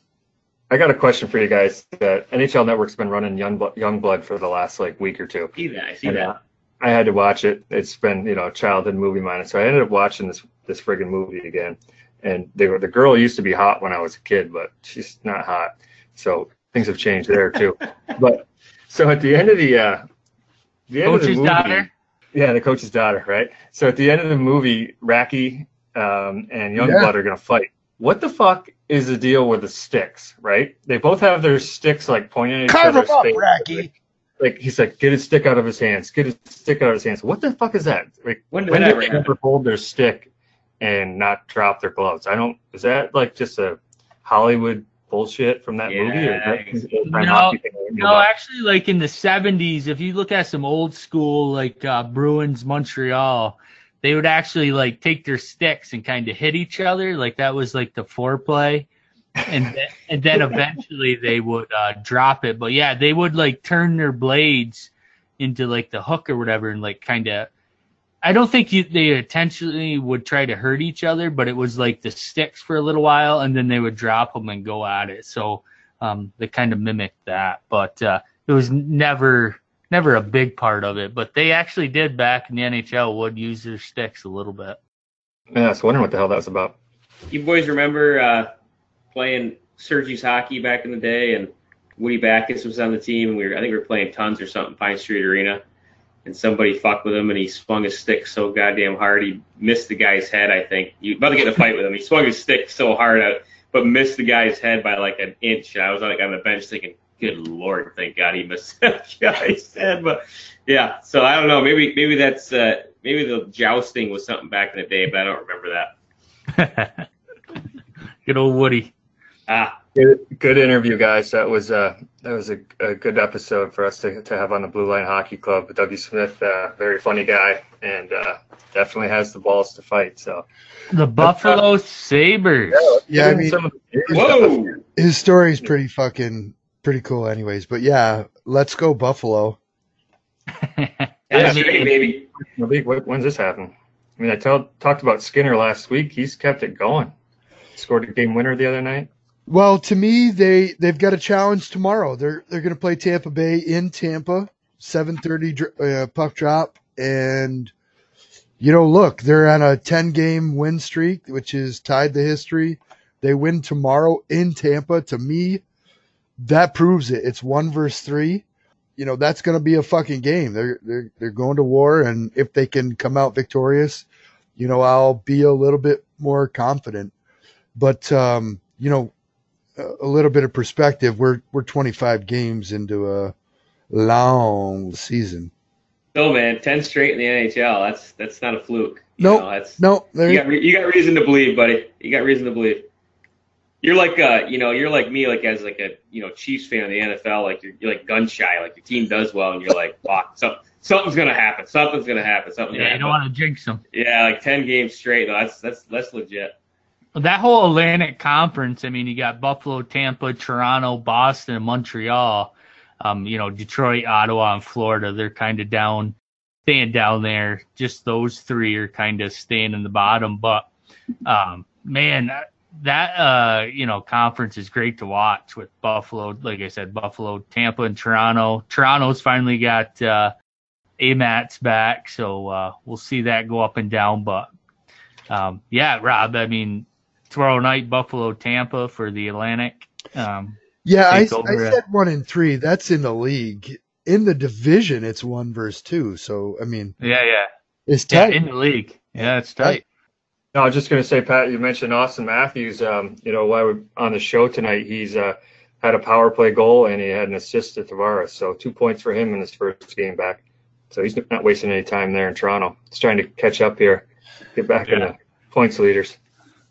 I got a question for you guys. That NHL Network's been running Young Young Blood for the last like week or two. See that? I see And, that. uh, I had to watch it. It's been you know a childhood movie of so I ended up watching this this friggin' movie again. And they were, the girl used to be hot when I was a kid, but she's not hot. So things have changed there too. but so at the end of the uh, the end of the movie, daughter. yeah, the coach's daughter, right? So at the end of the movie, Racki um, and Yeah. Youngblood are gonna fight. What the fuck is the deal with the sticks, right? They both have their sticks like pointing at each Carve 'em other's up, face. Racki. Like he's like, get his stick out of his hands, get his stick out of his hands. What the fuck is that? Like, When did when that did they ever hold their stick and not drop their gloves? I don't. Is that like just a Hollywood bullshit from that Yeah, movie, or that think so. an old-time No, hockey thing I knew No, about? actually, like in the '70s, if you look at some old school, like uh, Bruins Montreal, they would actually like take their sticks and kind of hit each other. Like that was like the foreplay, and then, and then eventually they would uh, drop it. But yeah, they would like turn their blades into like the hook or whatever, and like kind of. I don't think you, they intentionally would try to hurt each other, but it was like the sticks for a little while, and then they would drop them and go at it. So um, they kind of mimicked that, but uh, it was never never a big part of it. But they actually did back in the NHL would use their sticks a little bit. Yeah, I was wondering what the hell that was about. You boys remember uh, playing Sergi's hockey back in the day, and Woody Backus was on the team, and we were I think we were playing tons or something, Pine Street Arena, and somebody fucked with him, and he swung his stick so goddamn hard he missed the guy's head. I think you about to get in a fight with him. He swung his stick so hard, out, but missed the guy's head by like an inch. And I was like on the bench thinking, "Good lord, thank God he missed that guy's head." But yeah, so I don't know. Maybe maybe that's uh, maybe the jousting was something back in the day, but I don't remember that. Good old Woody. Ah, Good, good interview, guys. That was uh, that was a, a good episode for us to, to have on the Blue Line Hockey Club. W. Smith, uh, very funny guy, and uh, definitely has the balls to fight. So The Buffalo Sabres. Yeah, I mean, Some of Whoa! his story's pretty fucking pretty cool, anyways. But yeah, let's go Buffalo. That's I mean, great, baby. Malik, what- when's this happen? I mean, I tell, talked about Skinner last week. He's kept it going. Scored a game winner the other night. Well, to me, they they've got a challenge tomorrow. They're they're going to play Tampa Bay in Tampa, seven thirty uh, puck drop, and you know, look, they're on a ten game win streak, which is tied the history. They win tomorrow in Tampa. To me, that proves it. It's one versus three. You know, that's going to be a fucking game. They're they're they're going to war, and if they can come out victorious, you know, I'll be a little bit more confident. But um, you know, a little bit of perspective, we're we're 25 games into a long season. No man, ten straight in the NHL. That's that's not a fluke. No, Nope. know, that's No, there you got you got reason to believe, buddy. You got reason to believe. You're like uh, you know, you're like me, like as like a you know Chiefs fan of the NFL. Like you're, you're like gun shy. Like your team does well, and you're like, fuck, so, something's gonna happen. Something's gonna happen. something Yeah, you don't want to jinx them. Yeah, like ten games straight. No, that's that's that's legit. That whole Atlantic Conference, I mean, you got Buffalo, Tampa, Toronto, Boston, and Montreal. Um, you know, Detroit, Ottawa, and Florida, they're kind of down, staying down there. Just those three are kind of staying in the bottom. But, um, man, that- uh, you know, conference is great to watch with Buffalo. Like I said, Buffalo, Tampa, and Toronto. Toronto's finally got, uh, AMAT's back. So, uh, we'll see that go up and down. But, um, yeah, Rob, I mean, tomorrow night Buffalo Tampa for the Atlantic. Um, Yeah, I, I said one in three. That's in the league. In the division, it's one versus two. So I mean, yeah, yeah, it's yeah, tight. in the league. Yeah, it's tight. No, I was just going to say, Pat, you mentioned Auston Matthews. Um, you know, while we're on the show tonight, he's uh, had a power play goal and he had an assist to Tavares. So two points for him in his first game back. So he's not wasting any time there in Toronto. He's trying to catch up here, get back in the points leaders.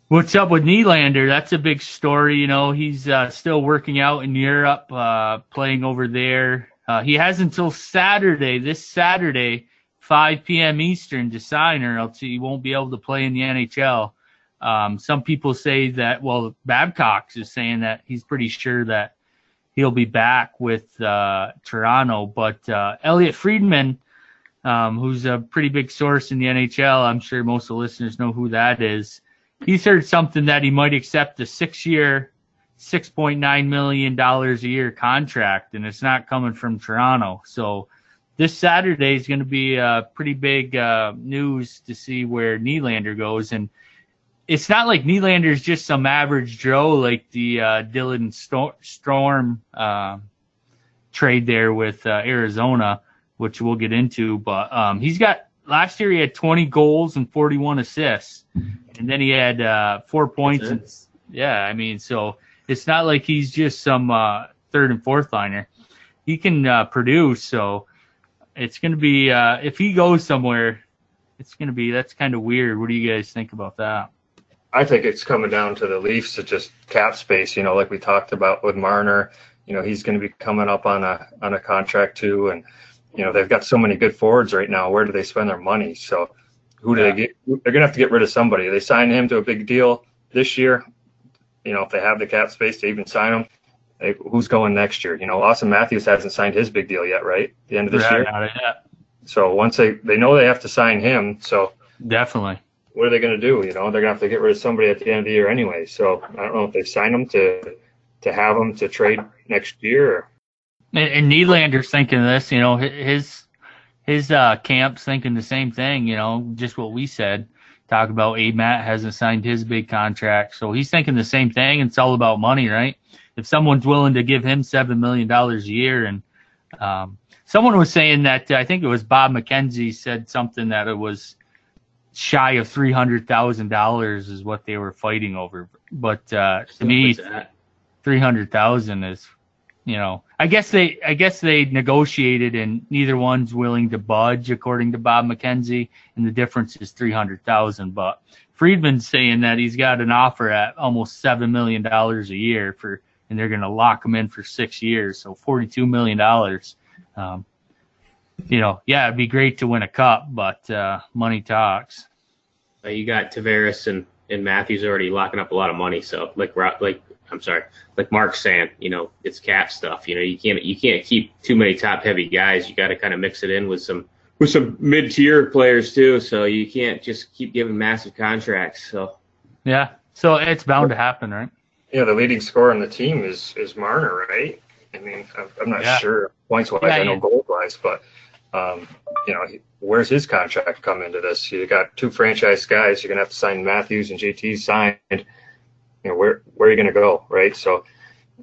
What's up with Nylander? That's a big story. You know, he's uh, still working out in Europe, uh, playing over there. Uh, he has until Saturday, this Saturday, 5 p.m. Eastern, to sign, or else he won't be able to play in the NHL. Um, some people say that, well, Babcock is saying that he's pretty sure that he'll be back with uh, Toronto. But uh, Elliotte Friedman, um, who's a pretty big source in the NHL, I'm sure most of the listeners know who that is he's heard something that he might accept a six year, $6.9 million a year contract, and it's not coming from Toronto. So this Saturday is going to be uh, pretty big uh, news to see where Nylander goes. And it's not like Nylander is just some average Joe like the uh, Dylan Sto- Strome uh, trade there with uh, Arizona, which we'll get into. But um, he's got last year he had 20 goals and 41 assists, and then he had uh, four points. And, yeah, I mean, so it's not like he's just some uh, third and fourth liner. He can uh, produce, so it's going to be uh, if he goes somewhere, it's going to be that's kind of weird. What do you guys think about that? I think it's coming down to the Leafs to just cap space. You know, like we talked about with Marner. You know, he's going to be coming up on a on a contract too, and you know they've got so many good forwards right now. Where do they spend their money? So, who do Yeah. they get? They're going to have to get rid of somebody. They sign him to a big deal this year. You know, if they have the cap space to even sign him, they, who's going next year? You know, Auston Matthews hasn't signed his big deal yet, right? The end of this year. not yet. So once they they know they have to sign him, so Definitely. what are they going to do? You know, they're going to have to get rid of somebody at the end of the year anyway. So I don't know if they sign them to to have them to trade next year. And, and Nylander's thinking this, you know, his his uh, camp's thinking the same thing, you know, just what we said. Talk about A. Matt hasn't signed his big contract, so he's thinking the same thing. It's all about money, right? If someone's willing to give him seven million dollars a year, and um, someone was saying that I think it was Bob McKenzie said something that it was shy of three hundred thousand dollars is what they were fighting over. But uh, to me, three hundred thousand is, you know, I guess they, I guess they negotiated and neither one's willing to budge, according to Bob McKenzie, and the difference is three hundred thousand. But Friedman's saying that he's got an offer at almost seven million dollars a year for and they're going to lock him in for six years. So $42 million. Um, you know, yeah, it'd be great to win a cup, but uh, money talks. You got Tavares and, and Matthews already locking up a lot of money. So like like I'm sorry, like Mark's saying, you know, it's cap stuff. You know, you can't you can't keep too many top heavy guys. You got to kind of mix it in with some with some mid tier players too. So you can't just keep giving massive contracts. So yeah, so it's bound to happen, right? Yeah, the leading scorer on the team is is Marner, right? I mean, I'm not yeah. sure points wise. Yeah, I know yeah. goal wise, but um, you know, where's his contract come into this? You got two franchise guys. You're gonna have to sign Matthews and JT signed. You know, where where are you gonna go, right? So,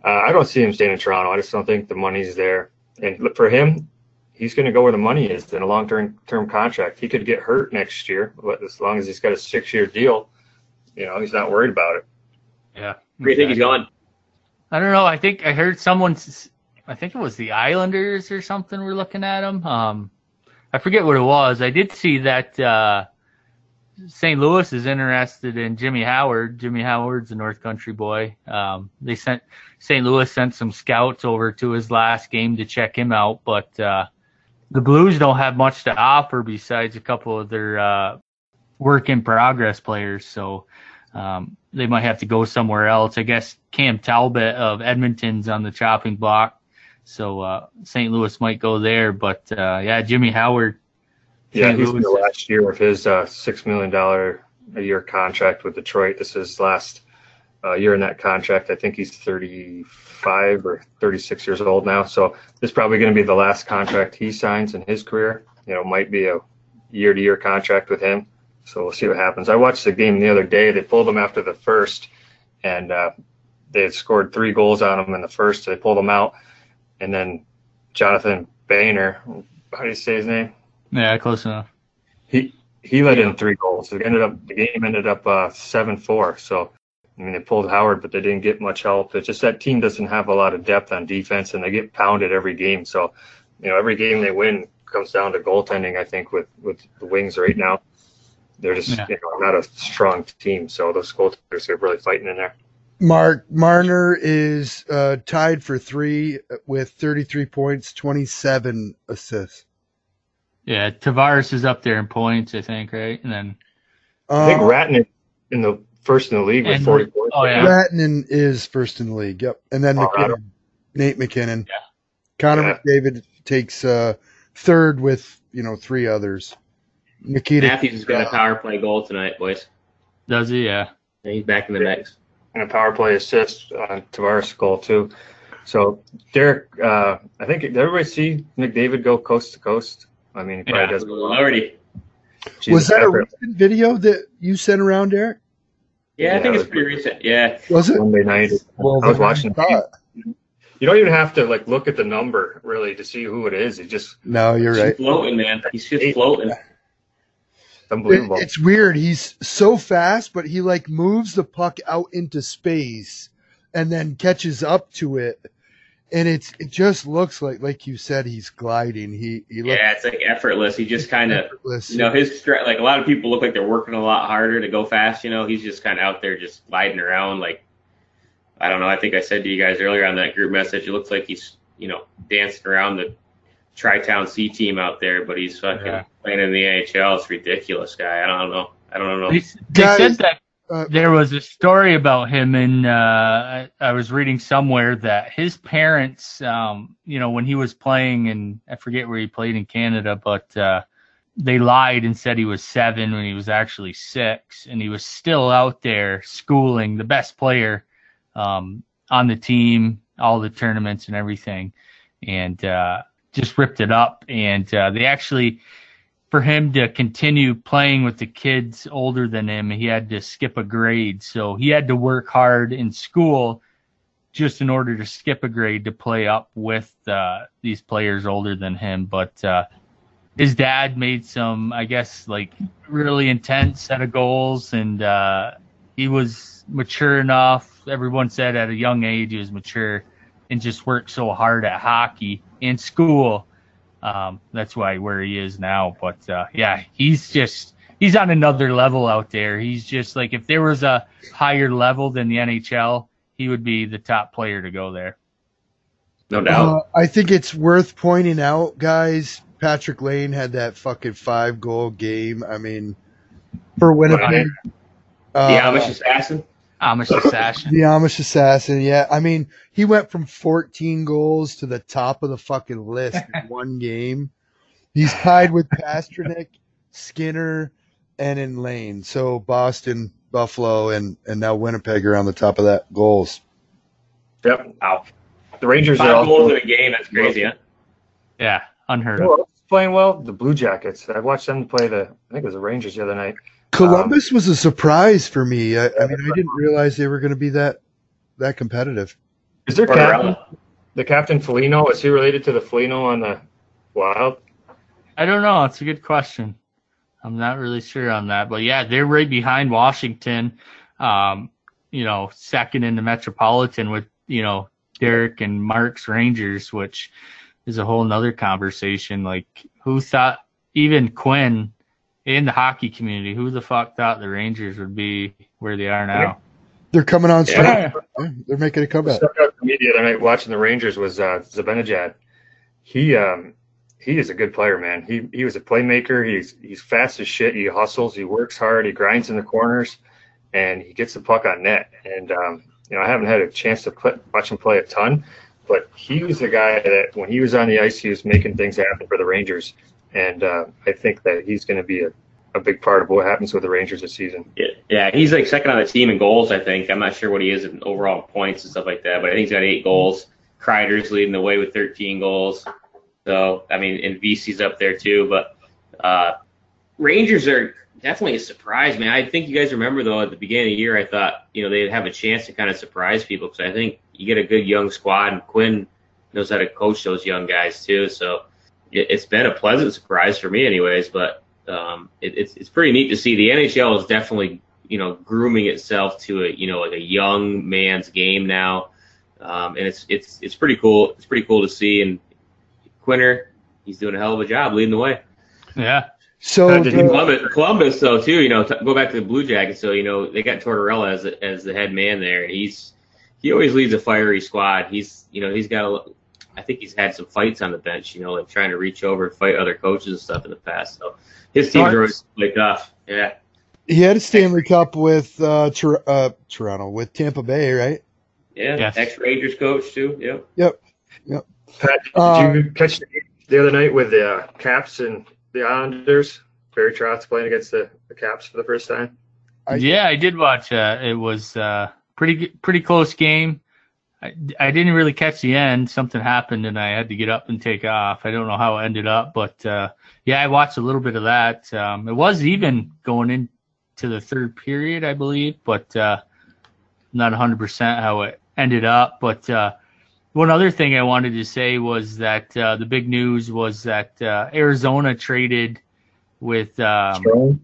uh, I don't see him staying in Toronto. I just don't think the money's there. And look for him, he's gonna go where the money is in a long term term contract. He could get hurt next year, but as long as he's got a six year deal, you know, he's not worried about it. Yeah. Where do you think he's going? I don't know. I think I heard someone I think it was the Islanders or something we're looking at him. Um, I forget what it was. I did see that uh, St. Louis is interested in Jimmy Howard. Jimmy Howard's a North Country boy. Um, they sent St. Louis sent some scouts over to his last game to check him out, but uh, the Blues don't have much to offer besides a couple of their uh, work in progress players. So um, they might have to go somewhere else. I guess Cam Talbot of Edmonton's on the chopping block. So uh, St. Louis might go there, but uh, yeah, Jimmy Howard. Yeah, he's in the last year of his uh, six million dollar a year contract with Detroit. This is last uh, year in that contract. I think he's 35 or 36 years old now. So this is probably going to be the last contract he signs in his career. You know, might be a year to year contract with him. So we'll see what happens. I watched the game the other day. They pulled him after the first, and uh, they had scored three goals on him in the first. So they pulled him out and then Jonathan Bernier. How do you say his name? Yeah, close enough. He he let in three goals. It ended up the game ended up uh, seven four. So I mean they pulled Howard, but they didn't get much help. It's just that team doesn't have a lot of depth on defense, and they get pounded every game. So you know every game they win comes down to goaltending. I think with with the Wings right now, they're just yeah. you know not a strong team. So those goaltenders are really fighting in there. Mark Marner is uh, tied for three with 33 points, 27 assists. Yeah, Tavares is up there in points, I think, right? And then I think uh, Rantanen in the first in the league with 40 points. Oh yeah, Rantanen is first in the league. Yep, and then MacKinnon, Nate MacKinnon. Yeah. Connor yeah. McDavid takes uh, third with you know three others. Nikita Matthews has got a power play goal tonight, boys. Does he? Yeah. yeah he's back in the mix and a power play assist on Tavares' goal too. So Derek, uh, I think did everybody see McDavid go coast to coast? I mean, he probably yeah, does already. was that a recent video that you sent around, Derek? Yeah, yeah I think it's pretty recent. Yeah. Was it Monday night? Well, I was watching. It. You don't even have to like look at the number really to see who it is. It just no, you're right. Floating, man. He's just floating. Unbelievable. It, it's weird. He's so fast, but he like moves the puck out into space and then catches up to it. And it's it just looks like like you said he's gliding. He he looks, yeah, it's like effortless. He just kind of you know his stre- like a lot of people look like they're working a lot harder to go fast. You know, he's just kind of out there just gliding around like I don't know. I think I said to you guys earlier on that group message, it looks like he's you know dancing around the Tri-Town C team out there, but he's fucking yeah. playing in the NHL. It's ridiculous, guy. I don't know. I don't know. They, they said that uh, there was a story about him, and uh, I, I, was reading somewhere that his parents, um, you know, when he was playing, and I forget where he played in Canada, but uh, they lied and said he was seven when he was actually six, and he was still out there schooling, the best player um, on the team, all the tournaments and everything, and uh, just ripped it up. And uh, they actually, for him to continue playing with the kids older than him, he had to skip a grade. So he had to work hard in school just in order to skip a grade to play up with uh, these players older than him. But uh, his dad made some, I guess, like really intense set of goals, and uh, he was mature enough. Everyone said at a young age he was mature and just worked so hard at hockey in school. Um, that's why where he is now. But uh, yeah, he's just he's on another level out there. He's just like if there was a higher level than the NHL, he would be the top player to go there. No doubt. Uh, I think it's worth pointing out, guys. Patrik Laine had that fucking five goal game. I mean, for Winnipeg. Uh, the Amish assassin. Amish assassin. The Amish assassin, yeah. I mean, he went from 14 goals to the top of the fucking list in one game. He's tied with Pastrnak, Skinner, and in Laine. So Boston, Buffalo, and and now Winnipeg are on the top of that goals. Yep. Wow. The Rangers are Five goals in a game. That's crazy, huh? Yeah, unheard Who of. else playing well. The Blue Jackets. I watched them play the. I think it was the Rangers the other night. Columbus was a surprise for me. I, I mean, I didn't realize they were going to be that that competitive. Is there captain? The captain Foligno is he related to the Foligno on the Wild? I don't know. It's a good question. I'm not really sure on that, but yeah, they're right behind Washington. Um, you know, second in the Metropolitan with you know Derek and Mark's Rangers, which is a whole nother conversation. Like, who thought even Quinn in the hockey community? Who the fuck thought the Rangers would be where they are now? They're coming on strong. Yeah. Yeah, They're making a comeback. Stuck out to me the other night watching the Rangers was uh, Zibanejad. He um he is a good player, man. He he was a playmaker. He's he's fast as shit. He hustles. He works hard. He grinds in the corners, and he gets the puck on net. And um, you know, I haven't had a chance to play, watch him play a ton, but he was the guy that when he was on the ice, he was making things happen for the Rangers. And uh, I think that he's going to be a, a big part of what happens with the Rangers this season. Yeah, he's like second on the team in goals. I think. I'm not sure what he is in overall points and stuff like that, but I think he's got eight goals. Kreider's leading the way with 13 goals. So I mean, and VC's up there too. But uh, Rangers are definitely a surprise, man. I think you guys remember though at the beginning of the year, I thought you know they'd have a chance to kind of surprise people because I think you get a good young squad and Quinn knows how to coach those young guys too. So it, it's been a pleasant surprise for me, anyways. But um, it, it's it's pretty neat to see. The NHL is definitely you know grooming itself to a you know like a young man's game now, um, and it's it's it's pretty cool. It's pretty cool to see. And Quinter, he's doing a hell of a job leading the way. Yeah, So the- Columbus, Columbus though too. You know, t- go back to the Blue Jackets. So you know they got Tortorella as as the head man there, and he's he always leads a fiery squad. He's you know he's got a, I think he's had some fights on the bench. You know, like trying to reach over and fight other coaches and stuff in the past. So his teams are always play tough. Yeah, he had a Stanley Cup with uh, Tor- uh, Toronto with Tampa Bay, right? yeah. Yes. Ex Rangers coach too. Yeah. Yep. Pat, did Uh, you catch the, the other night with the uh, Caps and the Islanders? Barry Trotz playing against the, the Caps for the first time. I- yeah, I did watch. Uh, it was uh, pretty pretty close game. I, I didn't really catch the end. Something happened and I had to get up and take off. I don't know how it ended up, but uh, yeah, I watched a little bit of that. Um, it was even going into the third period, I believe, but uh, not 100% how it ended up. But uh, one other thing I wanted to say was that uh, the big news was that uh, Arizona traded with um.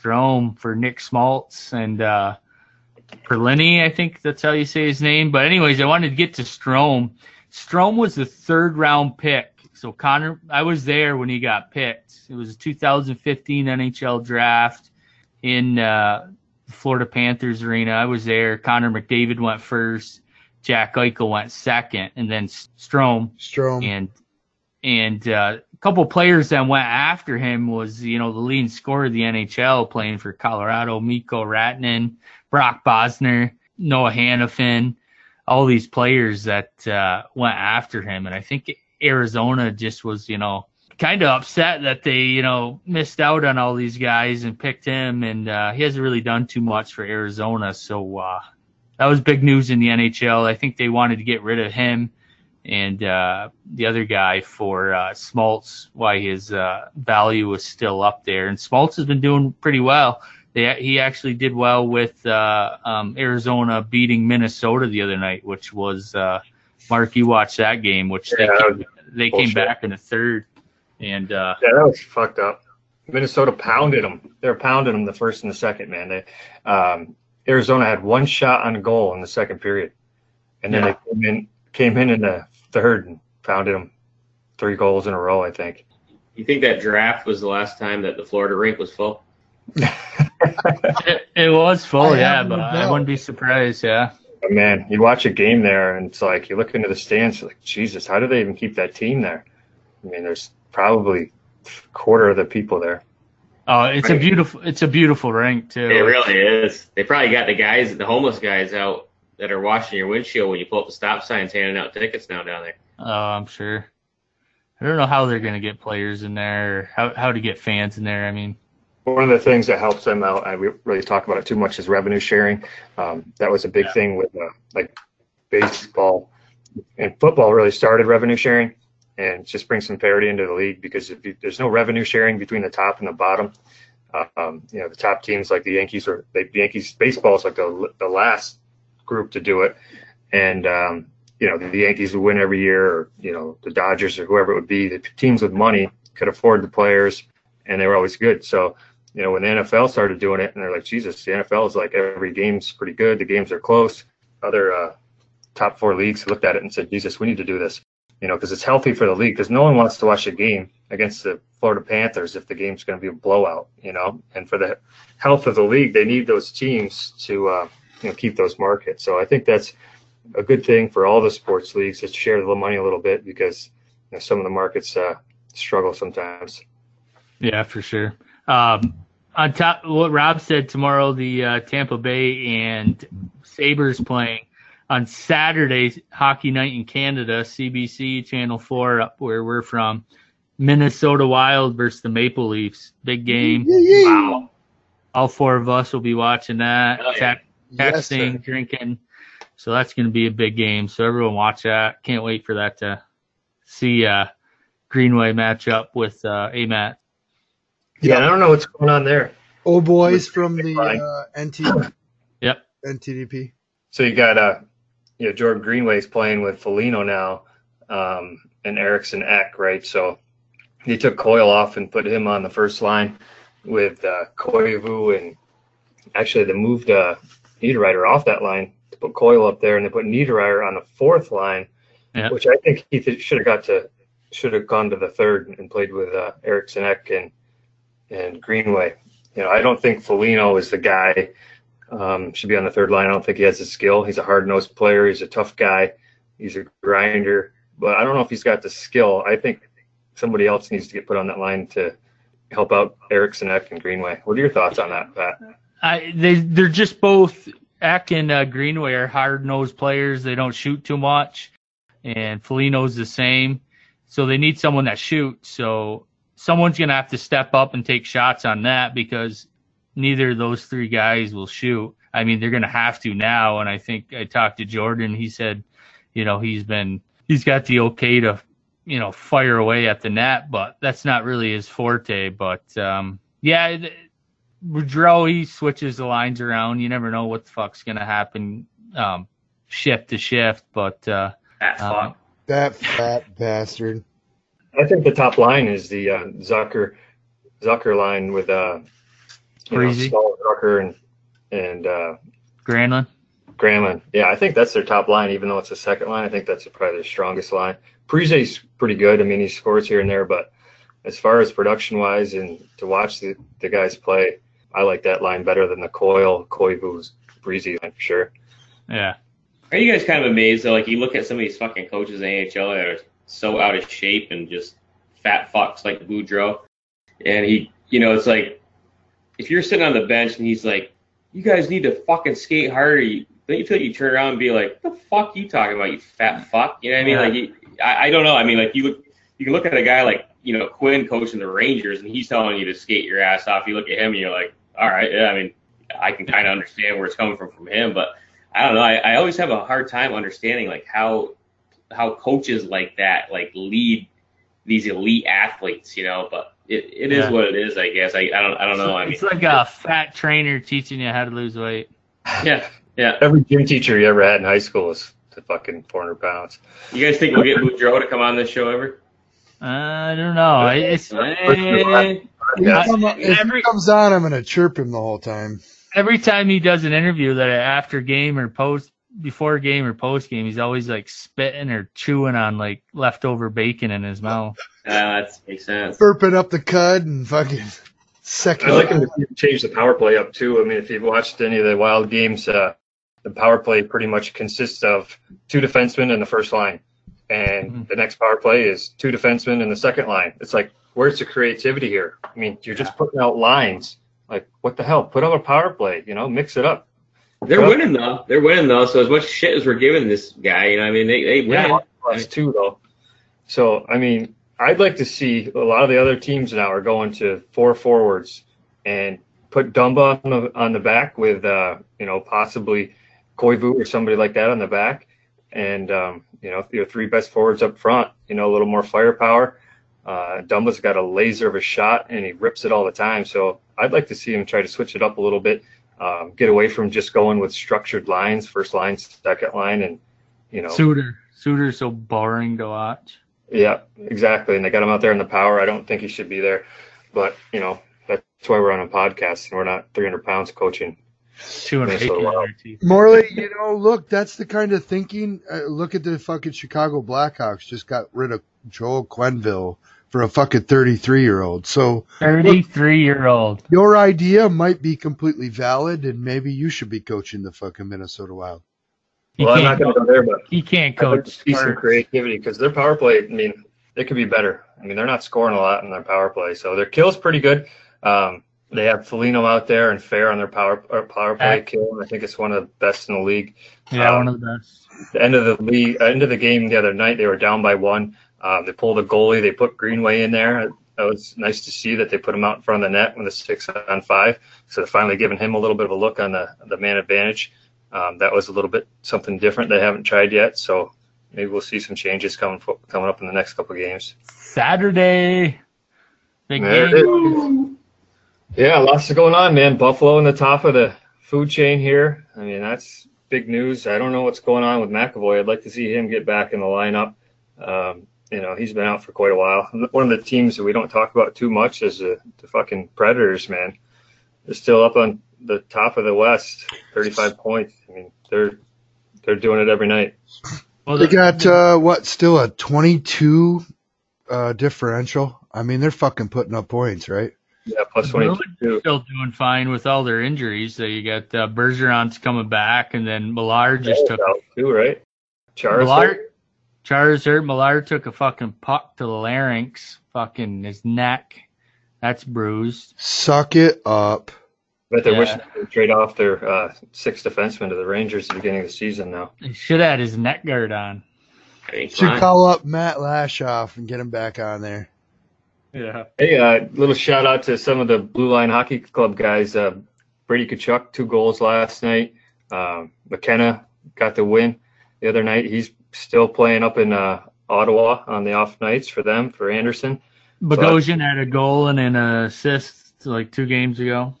Strome for Nick Schmaltz and uh, Perlini, I think that's how you say his name. But anyways, I wanted to get to Strome. Strome was the third round pick. So Connor, I was there when he got picked. It was a 2015 NHL draft in uh, Florida Panthers arena. I was there. Connor McDavid went first. Jack Eichel went second, and then Strome Strome. and and uh, couple players that went after him was you know the leading scorer of the NHL playing for Colorado, Mikko Rantanen, Brock Boeser, Noah Hanifin, all these players that uh, went after him, and I think Arizona just was you know kind of upset that they you know missed out on all these guys and picked him, and uh, he hasn't really done too much for Arizona, so. Uh, that was big news in the NHL. I think they wanted to get rid of him and uh, the other guy for uh, Schmaltz, why his uh, value was still up there. And Schmaltz has been doing pretty well. They, he actually did well with uh, um, Arizona beating Minnesota the other night, which was uh, Mark. You watched that game, which they Yeah, that came, they came back in the third, and uh, Yeah, that was fucked up. Minnesota pounded them. They were pounding them the first and the second, man. They, um, Arizona had one shot on goal in the second period, and then Yeah. they came in came in in the third and pounded them three goals in a row. I think. You think that draft was the last time that the Florida rink was full? it, it was full, I yeah, have no but I wouldn't be surprised, yeah. But man, you watch a game there, and it's like you look into the stands, you're like Jesus, how do they even keep that team there? I mean, there's probably a quarter of the people there. Oh, it's a beautiful, it's a beautiful rink too. It really is. They probably got the guys, the homeless guys out that are washing your windshield when you pull up the stop signs, handing out tickets now down there. Oh, I'm sure. I don't know how they're gonna get players in there, or how how to get fans in there. I mean, One of the things that helps them out, I we really talk about it too much, is revenue sharing. Um, that was a big thing with uh, like baseball and football. Really started revenue sharing and just bring some parity into the league because if you, there's no revenue sharing between the top and the bottom, uh, um, you know the top teams like the Yankees or the Yankees baseball is like the the last group to do it, and um, you know the Yankees would win every year, or you know the Dodgers or whoever it would be. The teams with money could afford the players, and they were always good. So you know when the NFL started doing it, and they're like, Jesus, the NFL is like every game's pretty good. The games are close. Other uh, top four leagues looked at it and said, Jesus, we need to do this. You know, because it's healthy for the league. Because no one wants to watch a game against the Florida Panthers if the game's going to be a blowout. You know, and for the health of the league, they need those teams to uh, you know keep those markets. So I think that's a good thing for all the sports leagues to share the money a little bit because you know, some of the markets uh, struggle sometimes. yeah, for sure. Um, on top, what Rob said tomorrow, the uh, Tampa Bay and Sabres playing on Saturday, hockey night in Canada, CBC Channel Four, up where we're from. Minnesota Wild versus the Maple Leafs, big game. Wow. All four of us will be watching that, Oh, yeah. Te- Yes, texting, drinking. So that's going to be a big game. So everyone watch that. Can't wait for that to see uh, Greenway match up with uh, AMAT. Yeah, and I don't know what's going on there. Oh boys from the uh, NT. Yep. NTDP. So you got uh, you know, Jordan Greenway's playing with Foligno now, um, and Eriksson Ek, right? So they took Coyle off and put him on the first line with uh, Koivu, and actually they moved uh, Niederreiter off that line to put Coyle up there, and they put Niederreiter on the fourth line, Yeah. which I think he th- should have got to should have gone to the third and played with uh, Eriksson Ek and and Greenway. You know, I don't think Foligno is the guy um, should be on the third line. I don't think he has the skill. He's a hard nosed player. He's a tough guy. He's a grinder, but I don't know if he's got the skill. I think somebody else needs to get put on that line to help out Eriksson Ek and Greenway. What are your thoughts on that, Pat? I, they they're just both Ek and uh, Greenway are hard nosed players. They don't shoot too much, and Foligno's the same. So they need someone that shoots. So someone's gonna have to step up and take shots on that because neither of those three guys will shoot. I mean, they're gonna have to now. And I think I talked to Jordan. He said, you know, he's been he's got the okay to you know fire away at the net, but that's not really his forte. But um, yeah. th- Boudreau, he switches the lines around. You never know what the fuck's gonna happen, um, shift to shift. But uh, That um, fuck. That fat bastard. I think the top line is the uh, Zucker Zucker line with uh, you know, Zucker and and uh, Granlund, Granlund. Yeah, I think that's their top line, even though it's the second line. I think that's probably their strongest line. Parise's pretty good. I mean, he scores here and there, but as far as production wise and to watch the, the guys play, I like that line better than the Coyle, Coyle Koivu's Breezy line for sure. yeah, Are you guys kind of amazed though? Like you look at some of these fucking coaches in the NHL that are so out of shape and just fat fucks like Boudreau, and he, you know, it's like if you're sitting on the bench and he's like, "You guys need to fucking skate harder." You, don't you feel like you turn around and be like, "The fuck you talking about, you fat fuck?" You know what I mean? Yeah. Like, you, I, I don't know. I mean, like you look, you can look at a guy like you know Quinn coaching the Rangers, and he's telling you to skate your ass off. You look at him and you're like, "All right, yeah." I mean, I can kind of understand where it's coming from from him, but I don't know. I, I always have a hard time understanding like how how coaches like that like lead these elite athletes, you know. But it, it is Yeah. what it is, I guess. I, I don't I don't know. I mean, it's like a fat trainer teaching you how to lose weight. yeah, yeah. Every gym teacher you ever had in high school is to fucking 400 pounds. You guys think we'll get Boudreau to come on this show ever? Uh, I don't know. It's He Yeah. if Every- he comes on, I'm gonna chirp him the whole time. every time he does an interview that after game or post before game or post game, he's always like spitting or chewing on like leftover bacon in his mouth. uh, that makes sense. Burping up the cud and fucking second. I like him to change the power play up too. I mean, if you've watched any of the Wild games, uh, the power play pretty much consists of two defensemen in the first line, and Mhm. the next power play is two defensemen in the second line. It's like, where's the creativity here? I mean, you're just putting out lines. Like, what the hell? Put up a power play. You know, mix it up. They're Yep. winning though. They're winning though. So as much shit as we're giving this guy, you know, I mean, they they win. Yeah, plus two though. So I mean, I'd like to see a lot of the other teams now are going to four forwards and put Dumba on the on the back with uh, you know possibly Koivu or somebody like that on the back, and um, you know your three best forwards up front. You know a little more firepower. Uh, Dumba's got a laser of a shot and he rips it all the time. So I'd like to see him try to switch it up a little bit, um, get away from just going with structured lines, first line, second line, and you know Suter. Suter's so boring to watch. yeah, exactly. And they got him out there in the power. I don't think he should be there, but you know that's why we're on a podcast and we're not 300 pounds coaching. Two and Minnesota Wild. Morley, you know, look, that's the kind of thinking. Uh, look at the fucking Chicago Blackhawks just got rid of Joel Quenneville for a fucking 33 year old. So 33 year old. your idea might be completely valid, and maybe you should be coaching the fucking Minnesota Wild. He well, I'm not can't, going to go there, but he can't I'd like coach. see some Sparks. creativity because their power play. I mean, it could be better. I mean, they're not scoring a lot in their power play, so their kill's pretty good. Um, they have Foligno out there and Fehr on their power uh, power play Heck. kill. I think it's one of the best in the league. Yeah, Um, one of the best. the end of the league, end of the game the other night, they were down by one. Um, they pulled a goalie. They put Greenway in there. That was nice to see that they put him out in front of the net with a six on five. So they're finally giving him a little bit of a look on the the man advantage. Um, that was a little bit something different they haven't tried yet. So maybe we'll see some changes coming coming up in the next couple of games. Saturday. Big game. Yeah, lots going on, man. Buffalo in the top of the food chain here. I mean, that's big news. I don't know what's going on with McAvoy. I'd like to see him get back in the lineup. Um, you know, he's been out for quite a while. One of the teams that we don't talk about too much is the, the fucking Predators, man. They're still up on the top of the West, 35 points. I mean, they're they're doing it every night. Well, They got uh, what? Still a 22 uh, differential. I mean, they're fucking putting up points, right? Yeah, plus 22. Still doing fine with all their injuries. So you got uh, Bergeron's coming back, and then Miller just took out too, right? Charles. Miller. Charles hurt. Miller took a fucking puck to the larynx, fucking his neck. That's bruised. Suck it up. Bet they're Yeah. wishing they trade off their uh, six defensemen to the Rangers at the beginning of the season now. He should have had his neck guard on. I Should fine. call up Matt Lashoff and get him back on there. Yeah. Hey, uh, little shout out to some of the Blue Line Hockey Club guys. Uh, Brady Tkachuk, two goals last night. Um, McKenna got the win the other night. He's still playing up in uh, Ottawa on the off nights for them, for Anderson. Bogosian had a goal and an assist like two games ago.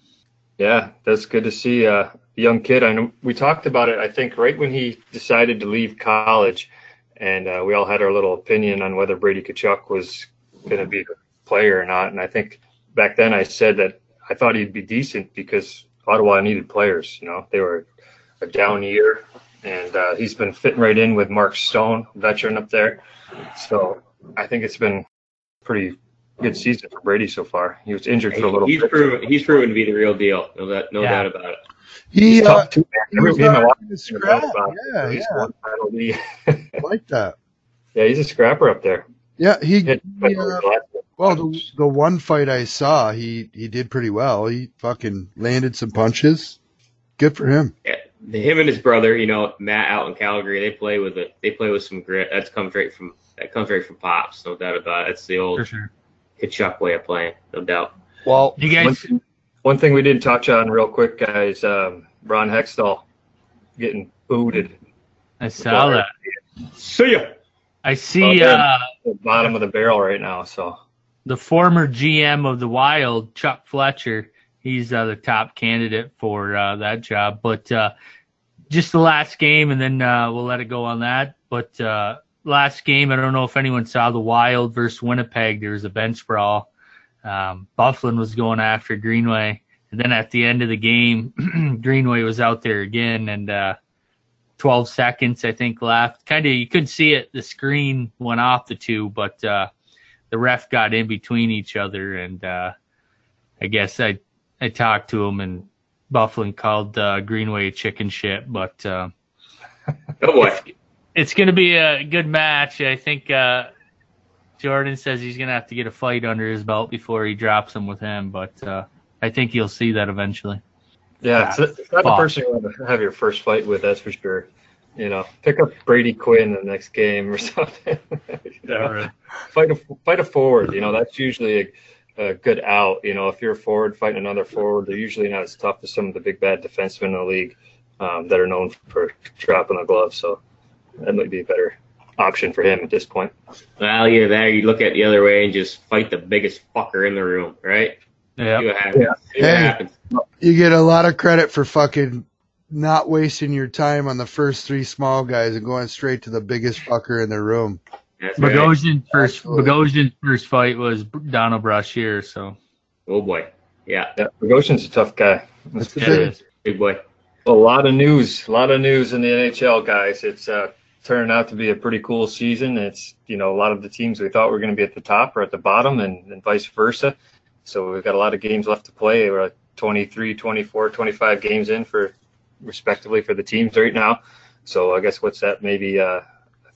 Yeah, that's good to see uh, a young kid. I know we talked about it. I think right when he decided to leave college, and uh, we all had our little opinion on whether Brady Tkachuk was going to be a player or not. And I think back then I said that I thought he'd be decent because Ottawa needed players. You know, they were a down year, and uh, he's been fitting right in with Mark Stone, veteran up there. So I think it's been pretty good season for Brady so far. He was injured for a little he's bit. proven he's proven to be the real deal. No, that, no Yeah. doubt about it. He, He's uh, tough too, man. he Every was game I uh, watch, he's Yeah, he's yeah. won title. I like that. yeah, he's a scrapper up there. Yeah, he. Hit- he, uh, well, the the one fight I saw, he he did pretty well. He fucking landed some punches. Good for him. Yeah, him and his brother, you know, Matt out in Calgary, they play with it. They play with some grit. That's comes right from that comes straight from pops, no doubt about it. That's the old For sure. Hitchcock way of playing, no doubt. Well, You one, guys, thing, one thing we didn't touch on real quick, guys. Um, Ron Hextall getting booted I saw that. See ya. I see yeah. uh, the bottom of the barrel right now. So the former GM of the Wild, Chuck Fletcher. He's uh, the top candidate for uh, that job. But uh, just the last game, and then uh, we'll let it go on that. But uh, last game, I don't know if anyone saw the Wild versus Winnipeg. There was a bench brawl. Um, Byfuglien was going after Greenway, and then at the end of the game, Greenway was out there again, and uh, 12 seconds I think left. Kind of you couldn't see it. The screen went off the two, but the ref got in between each other, and I guess I I talked to him, and Byfuglien called uh, Greenway chicken shit, but uh, Oh boy. it's going to be a good match. I think uh, Jordan says he's going to have to get a fight under his belt before he drops him with him, but uh, I think you'll see that eventually. Yeah, it's, it's not the Fuck. person you want to have your first fight with, that's for sure. You know, pick up Brady Quinn in the next game or something. You know? Fight a fight a forward. You know, that's usually a, a good out. You know, if you're a forward fighting another forward, they're usually not as tough as some of the big bad defensemen in the league um, that are known for dropping the glove. So that might be a better option for him at this point. Well, either that or you look at the other way and just fight the biggest fucker in the room, right? See Yeah. what happens. See what Hey. happens. You get a lot of credit for fucking not wasting your time on the first three small guys and going straight to the biggest fucker in the room. That's right. Bogosian's first Absolutely. Bogosian's first fight was Donald Brashear, so Oh boy. Yeah. Yeah, Bogosian's a tough guy. That's the yeah, big- Big boy. A lot of news, a lot of news in the NHL, guys. It's uh, turning out to be a pretty cool season. It's you know a lot of the teams we thought were going to be at the top are at the bottom, and, and vice versa. So we've got a lot of games left to play. We're like 23, 24, 25 games in for respectively for the teams right now. So I guess what's that? Maybe uh, a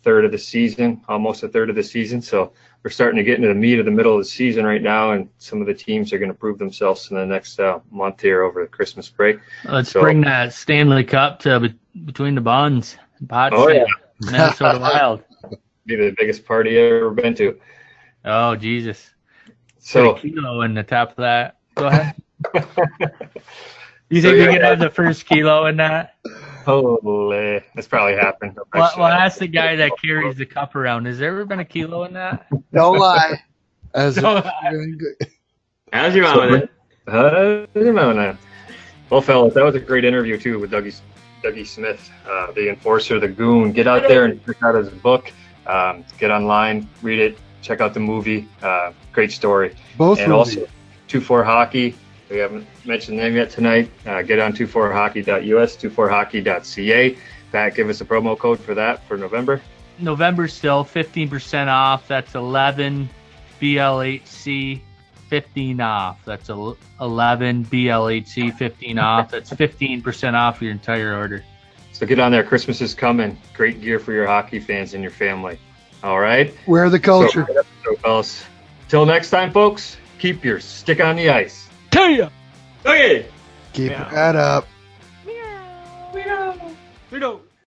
third of the season, almost a third of the season. So we're starting to get into the meat of the middle of the season right now, and some of the teams are going to prove themselves in the next uh, month here over the Christmas break. Let's So- bring that Stanley Cup to be- between the buns. Pot Oh, yeah. Minnesota Wild. Be the biggest party I've ever been to. Oh Jesus! So kilo in the top of that. Go ahead. You So, think yeah, we can yeah. have the first kilo in that? Holy, that's probably happened. Well, well, ask the guy that carries the cup around. Has there ever been a kilo in that? Don't lie. As Don't How's your mama then? Uh, no, no. Well, fellas, that was a great interview too with Dougie, Dougie Smith, uh, the enforcer, the goon. Get out there and check out his book. Um, get online, read it, check out the movie. Uh, great story. Both and movies. also, 24 Hockey. We haven't mentioned them yet tonight. Uh, get on 24hockey.us, 24hockey.ca. Pat, give us a promo code for that for November. November still, 15% off. That's 11 BLHC, 15 off. That's el- 11 BLHC, 15 off. That's 15% off your entire order. So get on there. Christmas is coming. Great gear for your hockey fans and your family. All right. Wear the culture. So, so fellas, till next time, folks. Keep your stick on the ice. Okay. Keep Yeah. that up. We know.